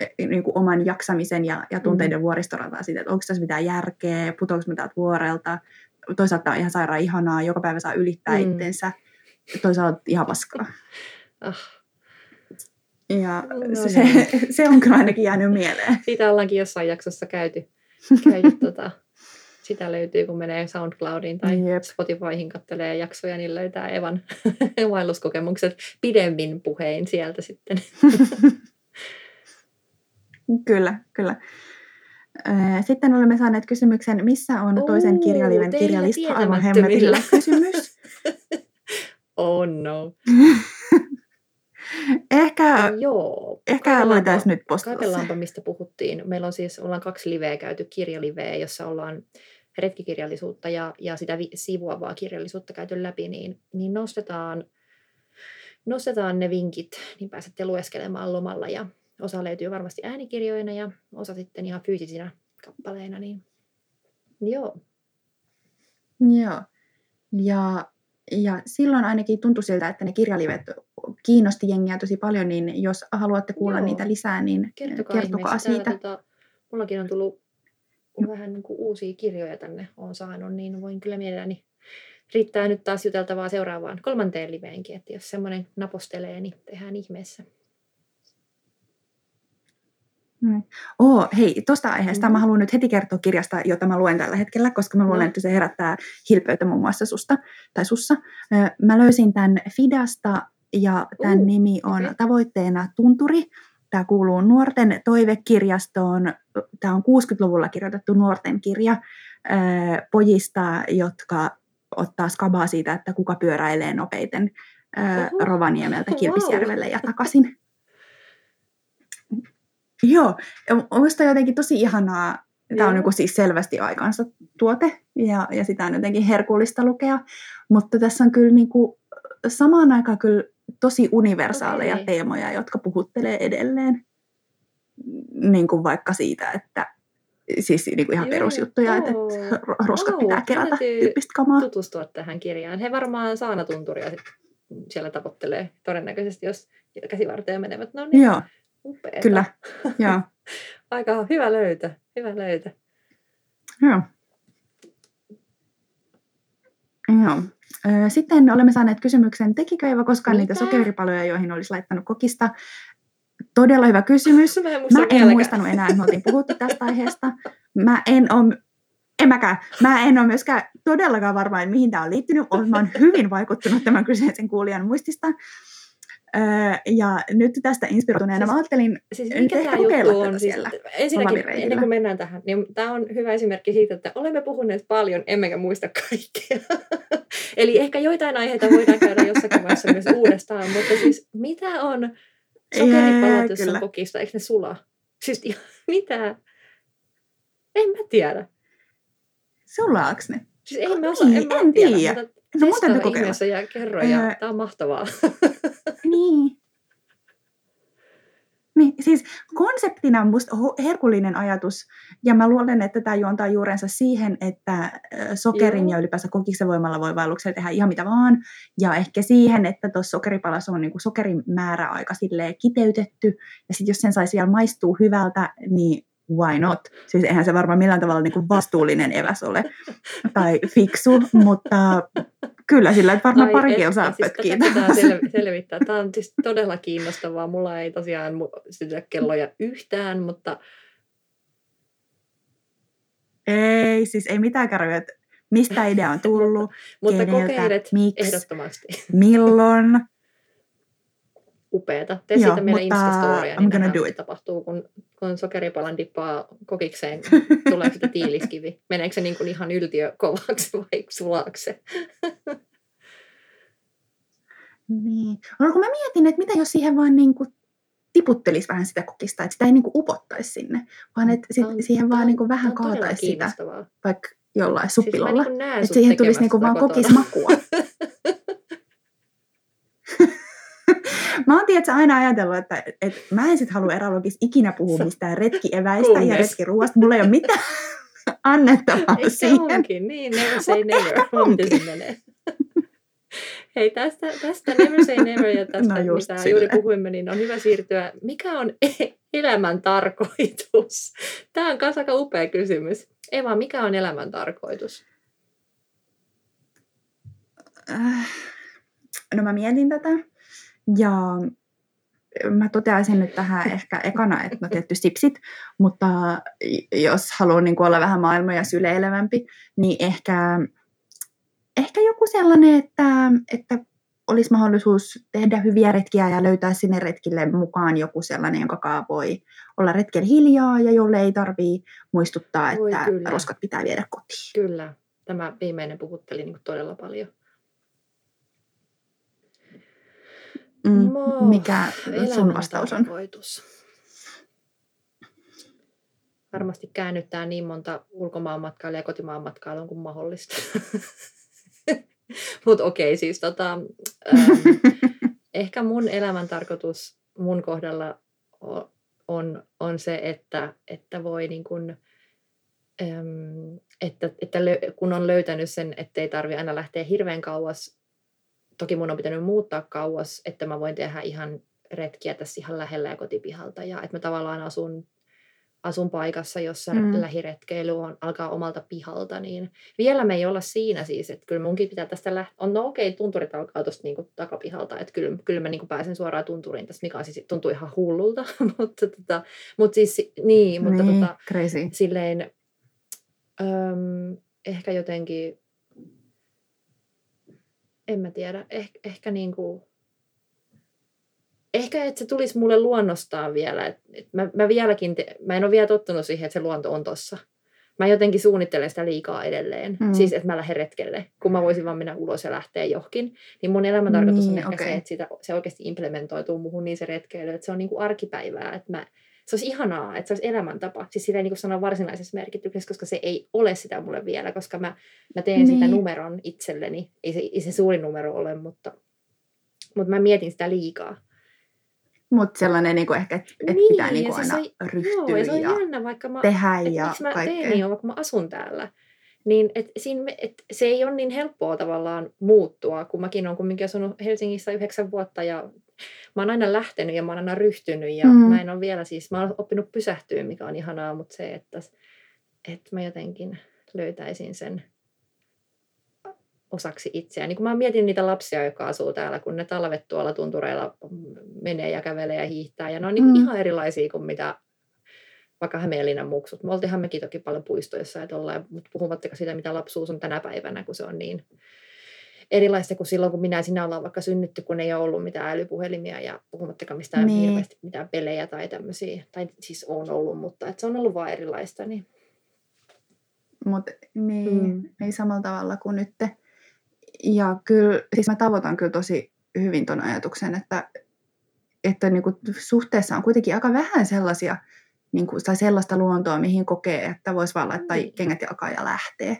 e, niin kuin oman jaksamisen ja, ja tunteiden mm. vuoristorataa siitä, että onko tässä mitään järkeä, putoako mitään vuorelta. Toisaalta on ihan sairaan ihanaa, joka päivä saa ylittää mm. itsensä. Toisaalta ihan paskaa. Ah. Ja no, se, no. se on kyllä ainakin jäänyt mieleen. Siitä ollaankin jossain jaksossa käyty, käyty tota, sitä löytyy, kun menee SoundCloudiin tai Jep. Spotifyhin kattelee jaksoja, niin löytää Evan vaelluskokemukset pidemmin puhein sieltä sitten. kyllä, kyllä. Sitten olemme saaneet kysymyksen, missä on toisen kirjaliven kirjalista aivan hemmetillä kysymys. oh no. ehkä joo, ehkä aloitaisi nyt postata Kaipellaanpa, mistä puhuttiin. Meillä on siis, ollaan kaksi liveä käyty, kirjaliveä, jossa ollaan retkikirjallisuutta ja, ja sitä vi- sivuavaa kirjallisuutta käyty läpi, niin, niin nostetaan, nostetaan ne vinkit, niin pääsette lueskelemaan lomalla ja osa löytyy varmasti äänikirjoina ja osa sitten ihan fyysisinä kappaleina, niin joo. Joo. Ja, ja silloin ainakin tuntui siltä, että ne kirjalivet kiinnosti jengiä tosi paljon, niin jos haluatte kuulla Joo. niitä lisää, niin kertokaa, kertokaa siitä. Täällä, tota, mullakin on tullut kun vähän niin kuin uusia kirjoja tänne on saanut, niin voin kyllä mielelläni riittää nyt taas juteltavaa seuraavaan kolmanteen liveenkin, että jos semmoinen napostelee, niin tehdään ihmeessä. Mm. Oh, hei, tuosta aiheesta mm. mä haluan nyt heti kertoa kirjasta, jota mä luen tällä hetkellä, koska mä luulen, no. että se herättää hilpeyttä muun muassa susta tai sussa. Mä löysin tämän Fidasta ja tämän uh, nimi on okay. tavoitteena Tunturi. Tämä kuuluu nuorten toivekirjastoon. Tämä on 60-luvulla kirjoitettu nuorten kirja pojista, jotka ottaa skabaa siitä, että kuka pyöräilee nopeiten Rovaniemeltä Kilpisjärvelle ja takaisin. Joo, minusta jotenkin tosi ihanaa. Tämä on niin siis selvästi aikansa tuote ja, ja sitä on jotenkin herkullista lukea, mutta tässä on kyllä niin kuin, samaan aikaan kyllä tosi universaaleja okay. teemoja, jotka puhuttelee edelleen. Niin kuin vaikka siitä, että siis niin kuin ihan Joo, perusjuttuja, oh. että, että roskat oh, pitää kerätä tyyppistä kamaa. tutustua tähän kirjaan. He varmaan Saana Tunturia siellä tavoittelee todennäköisesti, jos käsivarteen menevät. No niin, Joo, upeeta. kyllä. Joo. Aika hyvä löytö, hyvä löytö. Joo. Joo. Sitten olemme saaneet kysymyksen, tekikö Eva koskaan Mitä? niitä sokeripaloja, joihin olisi laittanut kokista? Todella hyvä kysymys. Mä en, Mä en muistanut enää, että me oltiin puhuttu tästä aiheesta. Mä en ole en mäkään. Mä en ole myöskään todellakaan varma, mihin tämä on liittynyt. Mä olen hyvin vaikuttunut tämän kyseisen kuulijan muistista. Öö, ja nyt tästä inspiroituneena siis, mä ajattelin siis mikä tämä juttu on? Siis, ensinnäkin, ennen kuin mennään tähän, niin tämä on hyvä esimerkki siitä, että olemme puhuneet paljon, emmekä muista kaikkea. Eli ehkä joitain aiheita voidaan käydä jossakin vaiheessa myös uudestaan, mutta siis mitä on sokeripalautus kokista, eikö ne sulaa? Siis Mitä? En mä tiedä. Sulaaks ne? Siis ei mä osaa, Niin, en, mä en tiedä. tiedä. Mutta No mun täytyy kokeilla. ihmeessä ja kerro, ja Öö, tää on mahtavaa. Niin. Niin, siis konseptina on musta herkullinen ajatus, ja mä luulen, että tämä juontaa juurensa siihen, että sokerin Joo. ja ylipäänsä kokiksen voimalla voi vaelluksella tehdä ihan mitä vaan, ja ehkä siihen, että tuossa sokeripalassa on niinku sokerin määrä aika kiteytetty, ja sitten jos sen saisi vielä maistuu hyvältä, niin why not? Siis eihän se varmaan millään tavalla niinku vastuullinen eväs ole, tai fiksu, mutta kyllä sillä että varmaan parikin osaa siis pötkiä tätä sel- selvittää. Tämä on siis todella kiinnostavaa. Mulla ei tosiaan sytytä kelloja yhtään, mutta Ei, siis ei mitään että mistä idea on tullut, mutta keneltä, kokeilet miksi, ehdottomasti. milloin. Upeeta. Tee Joo, siitä meidän Insta-storia, niin gonna do it. tapahtuu, kun, kun sokeripalan dippaa kokikseen. Tuleeko sitä tiiliskivi? Meneekö se niin kuin ihan yltiö kovaksi vai sulaako se? Niin. No, kun mä mietin, että mitä jos siihen vaan niin kuin tiputtelisi vähän sitä kokista, että sitä ei niin kuin upottaisi sinne, vaan että sit on- siihen tää vaan on- niin kuin vähän on kaataisi sitä, vaikka jollain Siis mä suppilolla. niin että siihen tulisi niin kuin vaan kokismakua. Mä oon tiedätkö, aina ajatellut, että, että mä en sit halua erologis ikinä puhua mistään retkieväistä ja Kunnes. retkiruoasta. Mulla ei ole mitään annettavaa Ehkä siihen. onkin, niin, never say never, miten se menee. Hei, tästä, tästä never say never ja tästä, No just mitä silleen. juuri puhuimme, niin on hyvä siirtyä. Mikä on elämän tarkoitus? Tämä on myös aika upea kysymys. Eva, mikä on elämän tarkoitus? Äh, No mä mietin tätä ja mä toteaisin nyt tähän ehkä ekana, että no tietty sipsit, mutta jos haluaa niin olla vähän maailma ja syleilevämpi, niin ehkä, ehkä joku sellainen, että, että olisi mahdollisuus tehdä hyviä retkiä ja löytää sinne retkille mukaan joku sellainen, jonka kaa voi olla retkellä hiljaa ja jolle ei tarvii muistuttaa, Voi että kyllä. roskat pitää viedä kotiin. Kyllä, tämä viimeinen puhutteli niin todella paljon. Mm, mikä sun vastaus on? tarkoitus. Varmasti käännyttää niin monta ulkomaanmatkailijaa ja kotimaan matkailua kuin mahdollista. Mutta okei, siis tota, ähm, ehkä mun elämän tarkoitus mun kohdalla on, on se, että, että voi niin kun, äm, että, että lö, kun on löytänyt sen, ettei tarvi aina lähteä hirveän kauas. Toki mun on pitänyt muuttaa kauas, että mä voin tehdä ihan retkiä tässä ihan lähellä ja kotipihalta. Ja että mä tavallaan asun, asun paikassa, jossa Mm. lähiretkeily on, alkaa omalta pihalta. Niin vielä me ei olla siinä siis, että kyllä munkin pitää tästä lähteä. On no okei, tunturit alkaa tuosta niinku takapihalta, että kyllä, kyllä mä niinku pääsen suoraan tunturiin tästä, mikä on siis, tuntuu ihan hullulta. mutta, tota, mutta siis, niin, mutta niin, tota, crazy. silleen öm, ehkä jotenkin, en mä tiedä, eh, ehkä niinku, ehkä että se tulisi mulle luonnostaan vielä, että et mä, mä vieläkin, te, mä en ole vielä tottunut siihen, että se luonto on tossa. Mä jotenkin suunnittelen sitä liikaa edelleen. Mm. Siis, että mä lähden retkelle, kun mä voisin vaan mennä ulos ja lähteä johonkin. Niin mun elämän tarkoitus on Niin, ehkä okei. se, että sitä, se oikeasti implementoituu muuhun niin se retkeily, että se on niin kuin arkipäivää, että mä, se olisi ihanaa, että se olisi elämäntapa. Siis silleen niin kuin sanan varsinaisessa merkityksessä, koska se ei ole sitä mulle vielä, koska mä, mä teen niin. Niin. numeron itselleni. Ei se, ei se suuri numero ole, mutta, mutta mä mietin sitä liikaa. Mutta sellainen niinku ehkä, että et Niin, pitää niinku aina se- ryhtyä Joo, ja se on ja jännä, vaikka mä, tehdä et ja mä kaikkea. teen niin, vaikka mä asun täällä. Niin et siinä, et se ei ole niin helppoa tavallaan muuttua, kun mäkin olen kumminkin asunut Helsingissä yhdeksän vuotta ja mä oon aina lähtenyt ja mä oon aina ryhtynyt ja Mm. mä en ole vielä siis, mä oon oppinut pysähtyä, mikä on ihanaa, mutta se, että, että mä jotenkin löytäisin sen osaksi itseäni. Kun mä mietin niitä lapsia, jotka asuu täällä, kun ne talvet tuolla tuntureilla menee ja kävelee ja hiihtää. Ja ne on niin Mm. ihan erilaisia kuin mitä vaikka Hämeenlinnan muksut. Me oltiinhan mekin toki paljon puistoissa, että ollaan, mutta puhumattakaan siitä, mitä lapsuus on tänä päivänä, kun se on niin erilaista kuin silloin, kun minä ja sinä ollaan vaikka synnytty, kun ei ole ollut mitään älypuhelimia ja puhumattakaan mistään Niin. niin. hirveästi mitään pelejä tai tämmöisiä. Tai siis on ollut, mutta se on ollut vaan erilaista. Niin. Mutta niin, Mm. ei samalla tavalla kuin nyt. Ja kyllä, siis mä tavoitan kyllä tosi hyvin ton ajatuksen, että, että niinku suhteessa on kuitenkin aika vähän sellaisia niin kuin, tai sellaista luontoa, mihin kokee, että voisi vaan laittaa mm. kengät jalkaan ja lähteä.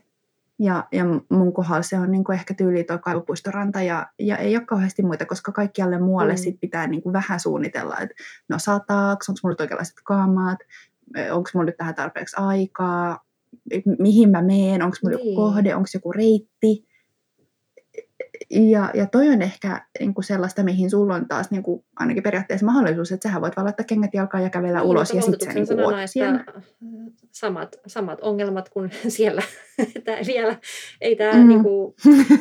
Ja, ja mun kohdalla se on niin kuin ehkä tyyli tuo kaivopuistoranta ja, ja ei ole kauheasti muita, koska kaikkialle muualle mm. sit pitää niin kuin vähän suunnitella, että no sataako, onko mulla oikeanlaiset kaamat, onko mulla nyt tähän tarpeeksi aikaa, mihin mä meen, onko mulla niin. joku kohde, onko joku reitti. Ja, ja toi on ehkä niin kuin sellaista, mihin sulla on taas niin kuin, ainakin periaatteessa mahdollisuus, että sähän voit vaan laittaa kengät jalkaan ja kävellä niin, ulos ja sitten niin kuin siellä. Samat, samat ongelmat kuin siellä. Tää vielä ei tämä mm. niin kuin,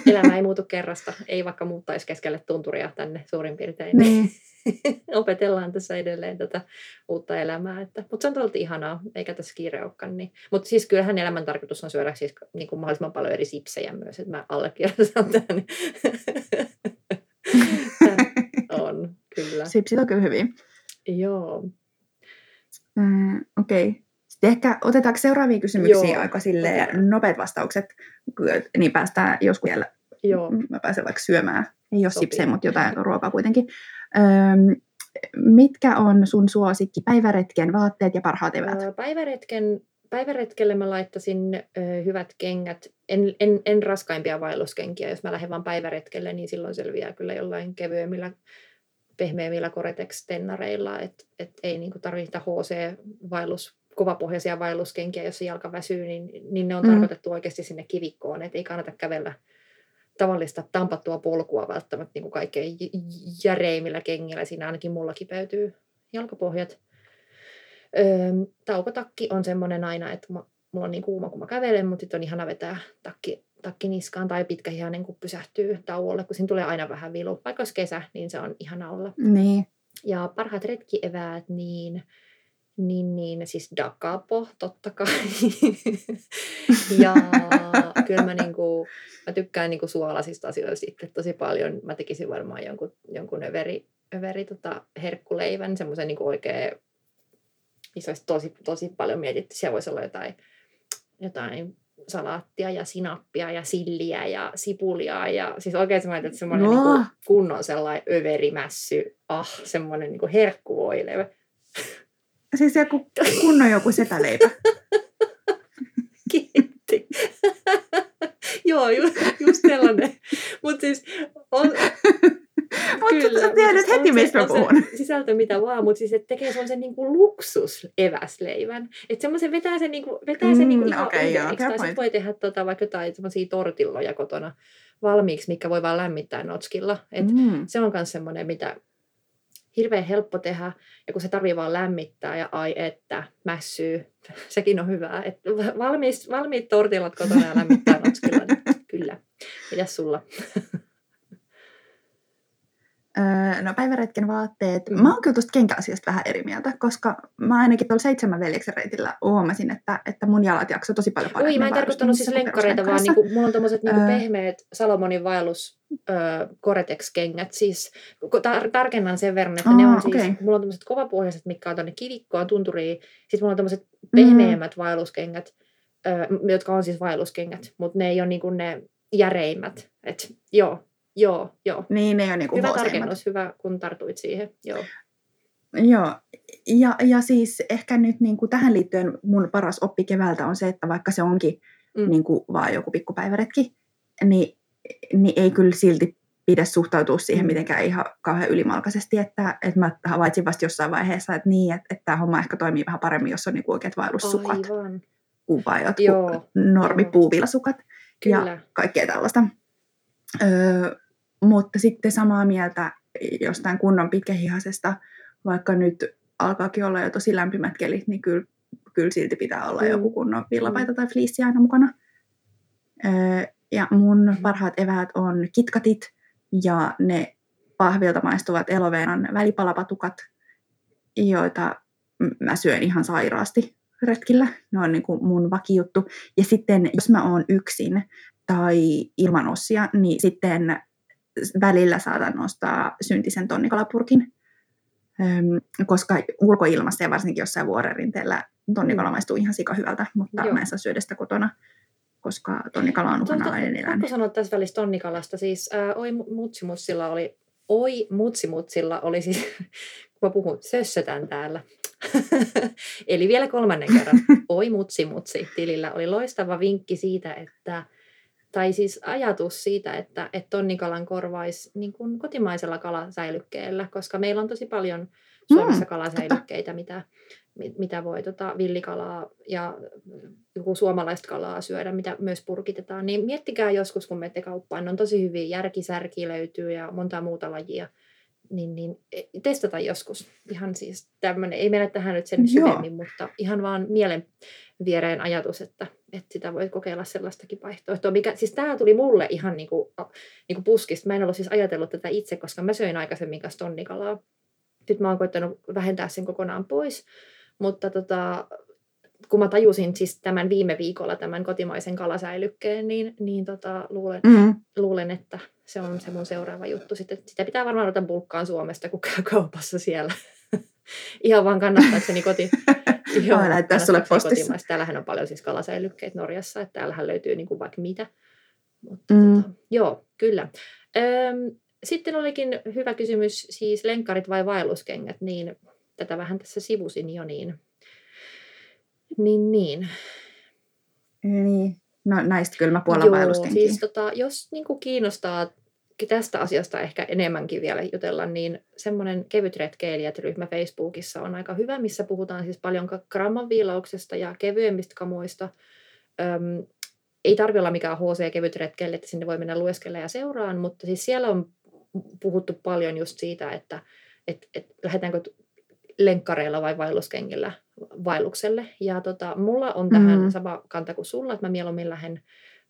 elämä ei muutu kerrasta, ei vaikka muuttaisi keskelle tunturia tänne suurin piirtein. Niin. opetellaan tässä edelleen tätä uutta elämää. Että, mutta se on todella ihanaa, eikä tässä kiire olekaan. Niin. Mutta siis kyllähän elämän tarkoitus on syödä siis niin kuin mahdollisimman paljon eri sipsejä myös, että mä allekirjoitan tämän. on, kyllä. Sipsit on kyllä hyvin. Joo. Mm, Okei. Okay. Sitten ehkä otetaanko seuraavia kysymyksiä Joo. aika sille nopeat vastaukset, niin päästään joskus vielä. Joo. Mä pääsen vaikka syömään. Ei ole sipsejä, mutta jotain ruokaa kuitenkin. Mitkä on sun suosikki päiväretken vaatteet ja parhaat eväät? Päiväretken, päiväretkelle mä laittasin ö, hyvät kengät. En, en, en raskaimpia vaelluskenkiä. Jos mä lähden vaan päiväretkelle, niin silloin selviää kyllä jollain kevyemmillä pehmeämmillä Koretex-tennareilla, että et ei niinku tarvita HC-vaellus kovapohjaisia vaelluskenkiä, jos jalka väsyy, niin, niin ne on mm. tarkoitettu oikeasti sinne kivikkoon, että ei kannata kävellä tavallista tampattua polkua välttämättä niin kuin kaikkein järeimmillä kengillä. Siinä ainakin mulla kipeytyy jalkapohjat. Öö, taukotakki on semmoinen aina, että mulla on niin kuuma, kun mä kävelen, mutta sitten on ihana vetää takki, takki niskaan tai pitkä niin kun pysähtyy tauolle, kun siinä tulee aina vähän vilu. Vaikka olisi kesä, niin se on ihana olla. Niin. Ja parhaat retkieväät, niin niin, niin, siis Dakapo, totta kai. ja kyllä mä, niinku, mä tykkään niinku suolasista asioista itse tosi paljon. Mä tekisin varmaan jonkun, jonkun överi, överi tota, herkkuleivän, semmoisen niinku oikein, missä olisi tosi, tosi paljon mietitty. Siellä voisi olla jotain, jotain salaattia ja sinappia ja silliä ja sipulia ja siis oikein semmoinen, että semmoinen no. niin kunnon sellainen överimässy, ah, semmoinen niin herkkuvoileva. Siis joku kunnon joku setäleipä. Kiitti. Joo, just, just sellainen. Mutta siis on, mutta tiedät heti, mistä mä puhun. Sisältö mitä vaan, mutta siis että tekee semmoisen niinku luksus eväsleivän. Että semmoisen vetää sen, niinku, vetää sen niinku mm, ihan okay, joo, tai sitten voi tehdä tota, vaikka jotain semmoisia tortilloja kotona valmiiksi, mikä voi vaan lämmittää notskilla. Et mm. Se on myös semmoinen, mitä hirveän helppo tehdä, ja kun se tarvii vaan lämmittää, ja ai että, mässyy, sekin on hyvää. Et valmiit, valmiit tortillat kotona ja lämmittää notskilla, niin kyllä. Mitäs sulla? No päiväretken vaatteet. Mm. Mä oon kyllä tuosta kenkäasiasta vähän eri mieltä, koska mä ainakin tuolla seitsemän veljeksen reitillä huomasin, että, että mun jalat jaksoi tosi paljon paremmin. Ui, mä en tarkoittanut siis lenkkareita, vaan niinku, mulla on tommoset niinku öö, pehmeät Salomonin vaellus öö, Gore-Tex-kengät. Siis tar- tarkennan sen verran, että oh, ne on siis, okay. mulla on tommoset kovapohjaiset, mitkä on tonne kivikkoon, tunturiin. Sitten mulla on tommoset pehmeämmät mm. vaelluskengät, öö, jotka on siis vaelluskengät, mutta ne ei ole niinku ne järeimmät. Et, joo, Joo, joo. Niin, ne on niin Hyvä tarkennus, hyvä kun tartuit siihen, joo. Joo, ja, ja siis ehkä nyt niin kuin tähän liittyen mun paras oppi keväältä on se, että vaikka se onkin mm. niin kuin vaan joku pikkupäiväretki, niin, niin ei kyllä silti pidä suhtautua siihen mm. mitenkään ihan kauhean ylimalkaisesti, että, että mä havaitsin vasta jossain vaiheessa, että niin, että, että tämä homma ehkä toimii vähän paremmin, jos on niin oikeat vaellussukat kuin vain jotkut normipuuvillasukat ja kaikkea tällaista. Öö, mutta sitten samaa mieltä jostain kunnon pitkähihasesta, vaikka nyt alkaakin olla jo tosi lämpimät kelit, niin kyllä, kyllä silti pitää olla mm. joku kunnon villapaita tai fliissi aina mukana. Ja mun parhaat eväät on kitkatit ja ne pahvilta maistuvat eloveenan välipalapatukat, joita mä syön ihan sairaasti retkillä. Ne on niin kuin mun vakijuttu. Ja sitten jos mä oon yksin tai ilman ossia, niin sitten välillä saatan nostaa syntisen tonnikalapurkin, koska ulkoilmassa ja varsinkin jossain vuorerinteellä tonnikala maistuu ihan sika hyvältä, mutta Joo. mä en saa syödä sitä kotona, koska tonnikala on uhanalainen eläin. Pakko sanoa tässä välissä tonnikalasta, siis ää, oi mutsimutsilla oli, oi mutsimutsilla oli siis, kun mä puhun, sössötän täällä, Eli vielä kolmannen kerran. Oi mutsi mutsi. Tilillä oli loistava vinkki siitä, että tai siis ajatus siitä, että, että tonnikalan korvaisi niin kuin kotimaisella kalasäilykkeellä, koska meillä on tosi paljon Suomessa mm, kalasäilykkeitä, mitä, mitä voi tota, villikalaa ja joku suomalaista kalaa syödä, mitä myös purkitetaan. Niin miettikää joskus, kun menette kauppaan, ne on tosi hyvin, järkisärki löytyy ja monta muuta lajia niin, niin e, testata joskus. Ihan siis tämmöinen, ei mennä tähän nyt sen syvemmin, Joo. mutta ihan vaan mielen viereen ajatus, että, että sitä voi kokeilla sellaistakin vaihtoehtoa. Mikä, siis tämä tuli mulle ihan niin kuin, niin kuin puskista. Mä en ollut siis ajatellut tätä itse, koska mä söin aikaisemmin kanssa tonnikalaa. Nyt mä oon koittanut vähentää sen kokonaan pois. Mutta tota, kun mä tajusin siis tämän viime viikolla tämän kotimaisen kalasäilykkeen, niin, niin tota, luulen, mm-hmm. luulen, että se on se mun seuraava juttu. Sitten, sitä pitää varmaan ruveta bulkkaan Suomesta, kun käy kaupassa siellä. Ihan vaan kannattaakseni koti. Joo, näyttää sulle postissa. Täällähän on paljon siis kalasäilykkeitä Norjassa, että täällähän löytyy niin kuin vaikka mitä. Mutta, mm. tota, joo, kyllä. Öm, sitten olikin hyvä kysymys, siis lenkkarit vai vaelluskengät, niin tätä vähän tässä sivusin jo, niin niin, niin. Niin, no näistä kyllä mä puolan siis tota, jos niin kuin kiinnostaa tästä asiasta ehkä enemmänkin vielä jutella, niin semmoinen kevyt retkeilijät-ryhmä Facebookissa on aika hyvä, missä puhutaan siis paljon gramman viilauksesta ja kevyemmistä kamoista. Öm, ei tarvitse olla mikään HC-kevyt retkeilijä, että sinne voi mennä lueskella ja seuraan, mutta siis siellä on puhuttu paljon just siitä, että et, et lähdetäänkö lenkkareilla vai vaelluskengillä vaellukselle. Ja tota, mulla on tähän mm. sama kanta kuin sulla, että mä mieluummin lähden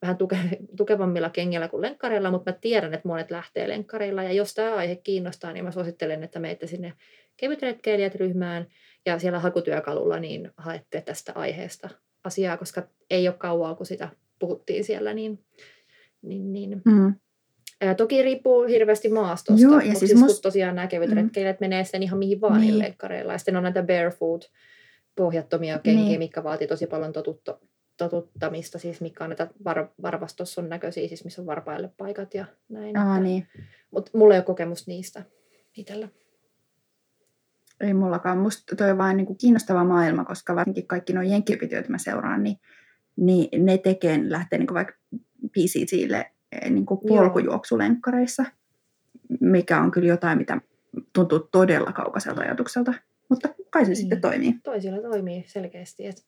vähän tuke, tukevammilla kengillä kuin lenkkareilla, mutta mä tiedän, että monet lähtee lenkkareilla. Ja jos tämä aihe kiinnostaa, niin mä suosittelen, että menette sinne kevytretkeilijät ryhmään ja siellä hakutyökalulla niin haette tästä aiheesta asiaa, koska ei ole kauaa, kun sitä puhuttiin siellä, niin, niin, niin mm. Ää, toki riippuu hirveästi maastosta, Joo, ja mutta siis, siis must... tosiaan nämä kevyt mm. retkeilijät menee sitten ihan mihin vaan niin. lenkkareilla. Ja sitten on näitä barefoot pohjattomia kenkiä, niin. mitkä vaatii tosi paljon totutto, totuttamista, siis mikä on näitä var, varvastosson näköisiä, siis missä on varpaille paikat ja näin. Aa, niin. Mutta mulla ei ole kokemusta niistä itsellä. Ei mullakaan. Musta toi on vain niin kuin kiinnostava maailma, koska varsinkin kaikki nuo jenkkilpit, joita mä seuraan, niin, niin ne tekee, lähtee niin kuin vaikka PCCille Eh, niin kuin polkujuoksulenkkareissa, mikä on kyllä jotain, mitä tuntuu todella kaukaiselta ajatukselta. Mutta kai se niin. sitten toimii. Toisilla toimii selkeästi. Et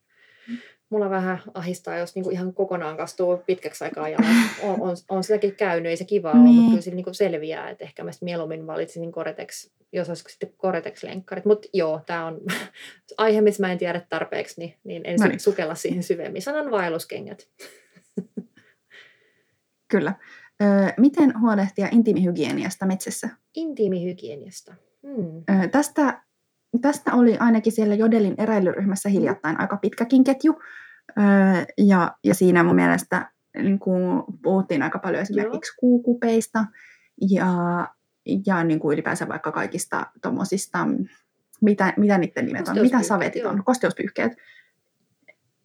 mulla vähän ahistaa, jos niinku ihan kokonaan kastuu pitkäksi aikaa ja on, on, on sitäkin käynyt, ei se kivaa niin. ole, mutta kyllä se niinku selviää, että ehkä mä mieluummin valitsin Koretex, jos olisi sitten Koretex-lenkkarit. Mutta joo, tämä on aihe, missä mä en tiedä tarpeeksi, niin, niin en no niin. sukella siihen syvemmin. Sanon vaelluskengät. Kyllä. Ö, miten huolehtia intiimihygieniasta metsässä? Intiimihygieniasta. Hmm. Ö, tästä, tästä oli ainakin siellä Jodelin eräilyryhmässä hiljattain aika pitkäkin ketju. Ö, ja, ja siinä mun mielestä niin kuin puhuttiin aika paljon esimerkiksi Joo. kuukupeista ja, ja niin kuin ylipäänsä vaikka kaikista tuommoisista, mitä, mitä niiden nimet on, mitä savetit on, kosteuspyyhkeet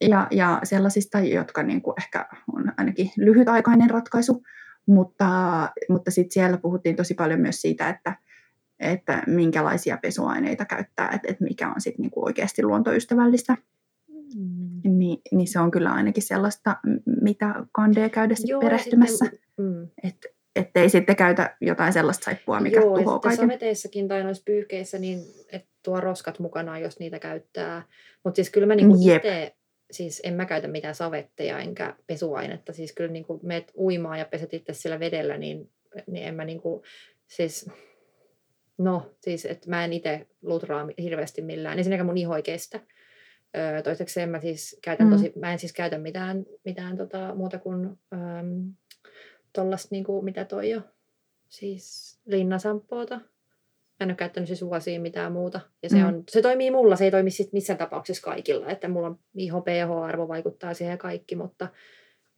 ja, ja sellaisista, jotka niin kuin ehkä on ainakin lyhytaikainen ratkaisu, mutta, mutta sitten siellä puhuttiin tosi paljon myös siitä, että, että minkälaisia pesuaineita käyttää, että, että mikä on sitten niin kuin oikeasti luontoystävällistä. Mm. Ni, niin se on kyllä ainakin sellaista, mitä kandee käydä Joo, perehtymässä. Sitten, mm. että ettei sitten käytä jotain sellaista saippua, mikä Joo, tuhoaa kaiken. saveteissakin tai noissa pyyhkeissä, niin että tuo roskat mukana, jos niitä käyttää. Mutta siis kyllä mä niinku itse siis en mä käytä mitään savetteja enkä pesuainetta. Siis kyllä niin kuin meet uimaan ja peset itse sillä vedellä, niin, niin en mä niin kuin, siis, no siis, että mä en itse lutraa hirveästi millään. Ensinnäkään mun iho ei kestä. Öö, toiseksi en mä siis käytän tosi, mm. mä en siis käytä mitään, mitään tota, muuta kuin ähm, tollasta niin kuin, mitä toi jo, siis linnasampoota en ole käyttänyt siis vuosiin mitään muuta. Ja se, mm. on, se toimii mulla, se ei toimi sit missään tapauksessa kaikilla. Että mulla on iho pH-arvo vaikuttaa siihen kaikki, mutta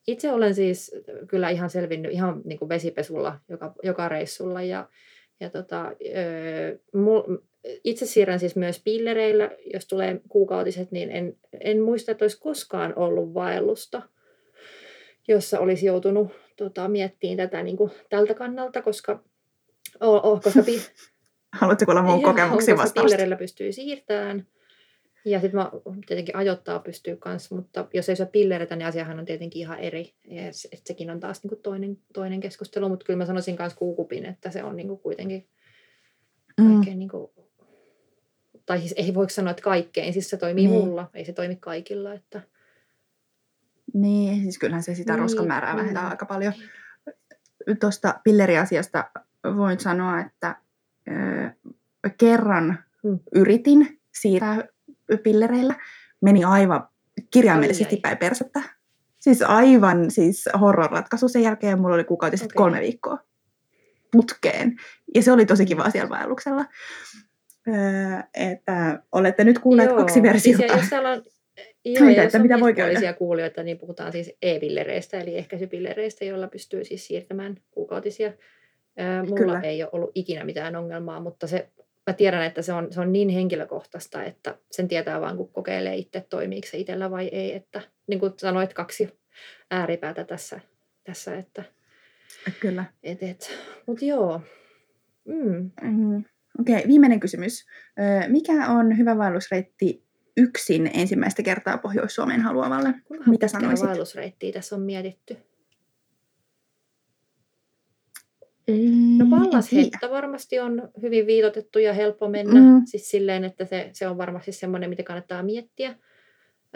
itse olen siis kyllä ihan selvinnyt ihan niin kuin vesipesulla joka, joka reissulla. Ja, ja tota, öö, mul, itse siirrän siis myös pillereillä, jos tulee kuukautiset, niin en, en muista, että olisi koskaan ollut vaellusta, jossa olisi joutunut tota, miettimään tätä niin kuin tältä kannalta, koska, oh, oh, koska pi, Haluatko kuulla mun kokemuksia vastaavasti? pillerillä pystyy siirtämään. Ja sitten mä tietenkin ajoittaa pystyy kanssa, mutta jos ei syö pillereitä, niin asiahan on tietenkin ihan eri. Ja sekin on taas niinku toinen, toinen keskustelu, mutta kyllä mä sanoisin myös kuukupin, että se on niinku kuitenkin mm. oikein niinku, tai siis ei voi sanoa, että kaikkein, siis se toimii niin. mulla, ei se toimi kaikilla. Että... Niin, siis kyllähän se sitä niin, roskamäärää niin. vähentää aika paljon. Tuosta pilleriasiasta voin sanoa, että kerran hmm. yritin siirtää pillereillä. Meni aivan kirjaimellisesti päin persettä. Siis aivan siis horror-ratkaisu. Sen jälkeen mulla oli kuukautiset okay. kolme viikkoa putkeen. Ja se oli tosi kiva siellä vaelluksella. Öö, että olette nyt kuulleet Joo, kaksi versiota. Siis jos on, Joo, Siitä, että mitä voi käydä. kuulijoita, niin puhutaan siis e-pillereistä, eli ehkäisypillereistä, joilla pystyy siis siirtämään kuukautisia. Mulla Kyllä. ei ole ollut ikinä mitään ongelmaa, mutta se mä tiedän, että se on, se on niin henkilökohtaista, että sen tietää vaan, kun kokeilee itse, toimiiko se itsellä vai ei. Että, niin kuin sanoit, kaksi ääripäätä tässä, tässä että Kyllä. Et, et. Mutta joo. Mm. Mm. Okei, okay, viimeinen kysymys. Mikä on hyvä vaellusreitti yksin ensimmäistä kertaa Pohjois-Suomeen haluavalle? Kuinka Mitä sanoisit? vaellusreittiä tässä on mietitty? No Pallashetta varmasti on hyvin viitotettu ja helppo mennä. Mm. Siis silleen, että se, se on varmasti semmoinen, mitä kannattaa miettiä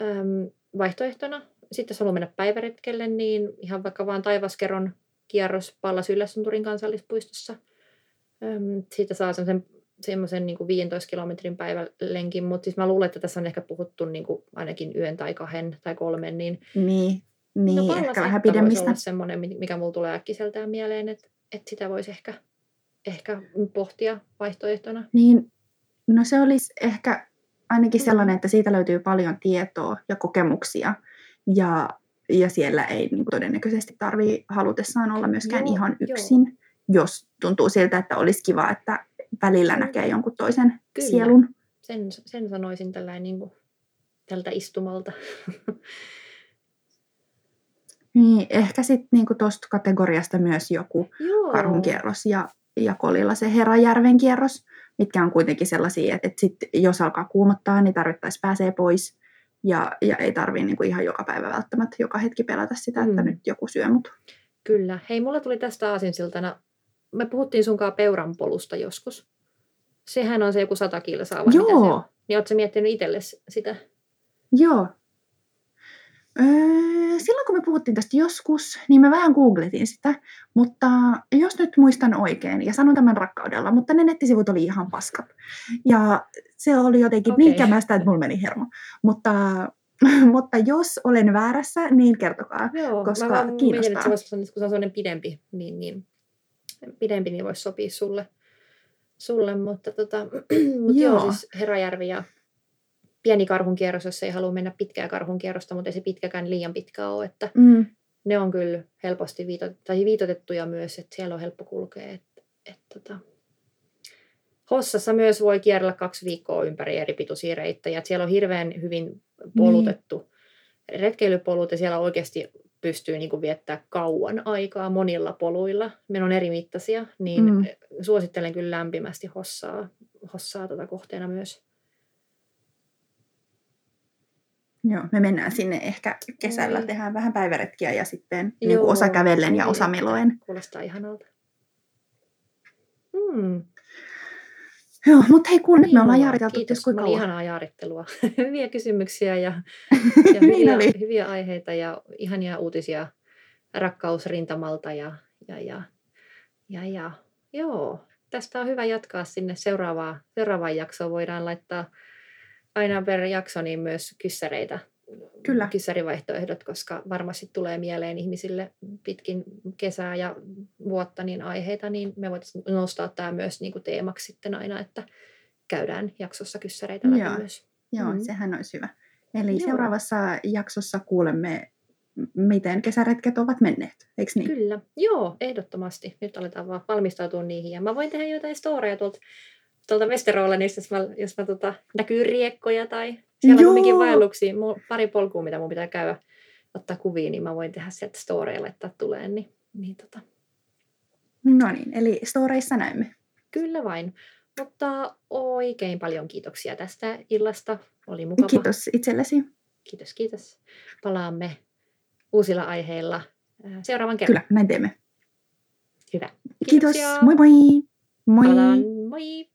öm, vaihtoehtona. Sitten jos haluaa mennä päiväretkelle, niin ihan vaikka vaan taivaskeron kierros Pallas Yllästunturin kansallispuistossa. Öm, siitä saa semmoisen semmoisen niin 15 kilometrin päivälenkin, mutta siis mä luulen, että tässä on ehkä puhuttu niin kuin ainakin yön tai kahden tai kolmen. Niin, niin, niin no, ehkä vähän pidemmistä. olla semmoinen, mikä mulla tulee äkkiseltään mieleen, että että sitä voisi ehkä, ehkä pohtia vaihtoehtona. Niin, no se olisi ehkä ainakin mm. sellainen, että siitä löytyy paljon tietoa ja kokemuksia ja, ja siellä ei niin kuin todennäköisesti tarvitse halutessaan olla myöskään joo, ihan yksin, joo. jos tuntuu siltä, että olisi kiva, että välillä näkee jonkun toisen Kyllä. sielun. Sen, sen sanoisin tällainen niin kuin, tältä istumalta. Niin, ehkä sitten niinku tuosta kategoriasta myös joku Joo. karhunkierros ja, ja kolilla se Herajärven kierros, mitkä on kuitenkin sellaisia, että, että sit, jos alkaa kuumottaa, niin tarvittaisiin pääsee pois. Ja, ja ei tarvitse niinku ihan joka päivä välttämättä joka hetki pelata sitä, että mm. nyt joku syö mut. Kyllä. Hei, mulla tuli tästä aasinsiltana, me puhuttiin sunkaan peuran polusta joskus. Sehän on se joku sata kilsaa vai Joo. mitä se on? Niin ootko miettinyt itsellesi sitä? Joo, Öö, silloin kun me puhuttiin tästä joskus, niin mä vähän googletin sitä, mutta jos nyt muistan oikein, ja sanon tämän rakkaudella, mutta ne nettisivut oli ihan paskat. Ja se oli jotenkin okay. niin kämästä, että mulla meni hermo. Mutta, mutta jos olen väärässä, niin kertokaa, Joo, koska mä kiinnostaa. Mietin, että se voisi, kun se on sellainen pidempi, niin, niin pidempi, niin voisi sopia sulle. sulle mutta tota, mutta joo. joo, siis Herajärvi ja pieni karhunkierros, jos ei halua mennä pitkää karhunkierrosta, mutta ei se pitkäkään liian pitkä ole. Että mm. Ne on kyllä helposti viitot, tai viitotettuja myös, että siellä on helppo kulkea. Että, että, tota. Hossassa myös voi kierrellä kaksi viikkoa ympäri eri pituisia reittejä. Että siellä on hirveän hyvin polutettu mm. retkeilypolut ja siellä oikeasti pystyy niin kuin viettää kauan aikaa monilla poluilla. Meillä on eri mittaisia, niin mm. suosittelen kyllä lämpimästi Hossaa, Hossaa tuota kohteena myös. Joo, me mennään sinne ehkä kesällä, mm. tehdään vähän päiväretkiä ja sitten niin kuin osa kävellen ja osa meloen. Kuulostaa ihanalta. Mm. Joo, mutta hei kun nyt me ollaan jaariteltu Kiitos, kuinka kauan. ihanaa jaarittelua. hyviä kysymyksiä ja, ja hyviä, niin hyviä aiheita ja ihania uutisia rakkausrintamalta ja, ja, ja, ja, ja joo, tästä on hyvä jatkaa sinne seuraavaan, seuraavaan jaksoon. Voidaan laittaa aina per jakso niin myös kyssäreitä, Kyllä. kyssärivaihtoehdot, koska varmasti tulee mieleen ihmisille pitkin kesää ja vuotta niin aiheita, niin me voitaisiin nostaa tämä myös niin kuin teemaksi sitten aina, että käydään jaksossa kyssäreitä läpi Joo. myös. Joo, mm. sehän olisi hyvä. Eli Joo. seuraavassa jaksossa kuulemme, miten kesäretket ovat menneet, eikö niin? Kyllä, joo, ehdottomasti. Nyt aletaan vaan valmistautua niihin. Ja mä voin tehdä jotain storeja tuolta tuolta Westerolanista, niin jos mä, jos mä tota, näkyy riekkoja tai siellä Joo. on kumminkin vaelluksia, pari polkua, mitä mun pitää käydä ottaa kuvia, niin mä voin tehdä sieltä storeille, että tuleen. Niin, niin tota. No niin, eli storeissa näemme. Kyllä vain. Mutta oikein paljon kiitoksia tästä illasta. Oli mukava. Kiitos itsellesi. Kiitos, kiitos. Palaamme uusilla aiheilla äh, seuraavan kerran. Kyllä, näin teemme. Hyvä. Kiitoksia. Kiitos. Moi moi. Moi. Palaan. Moi.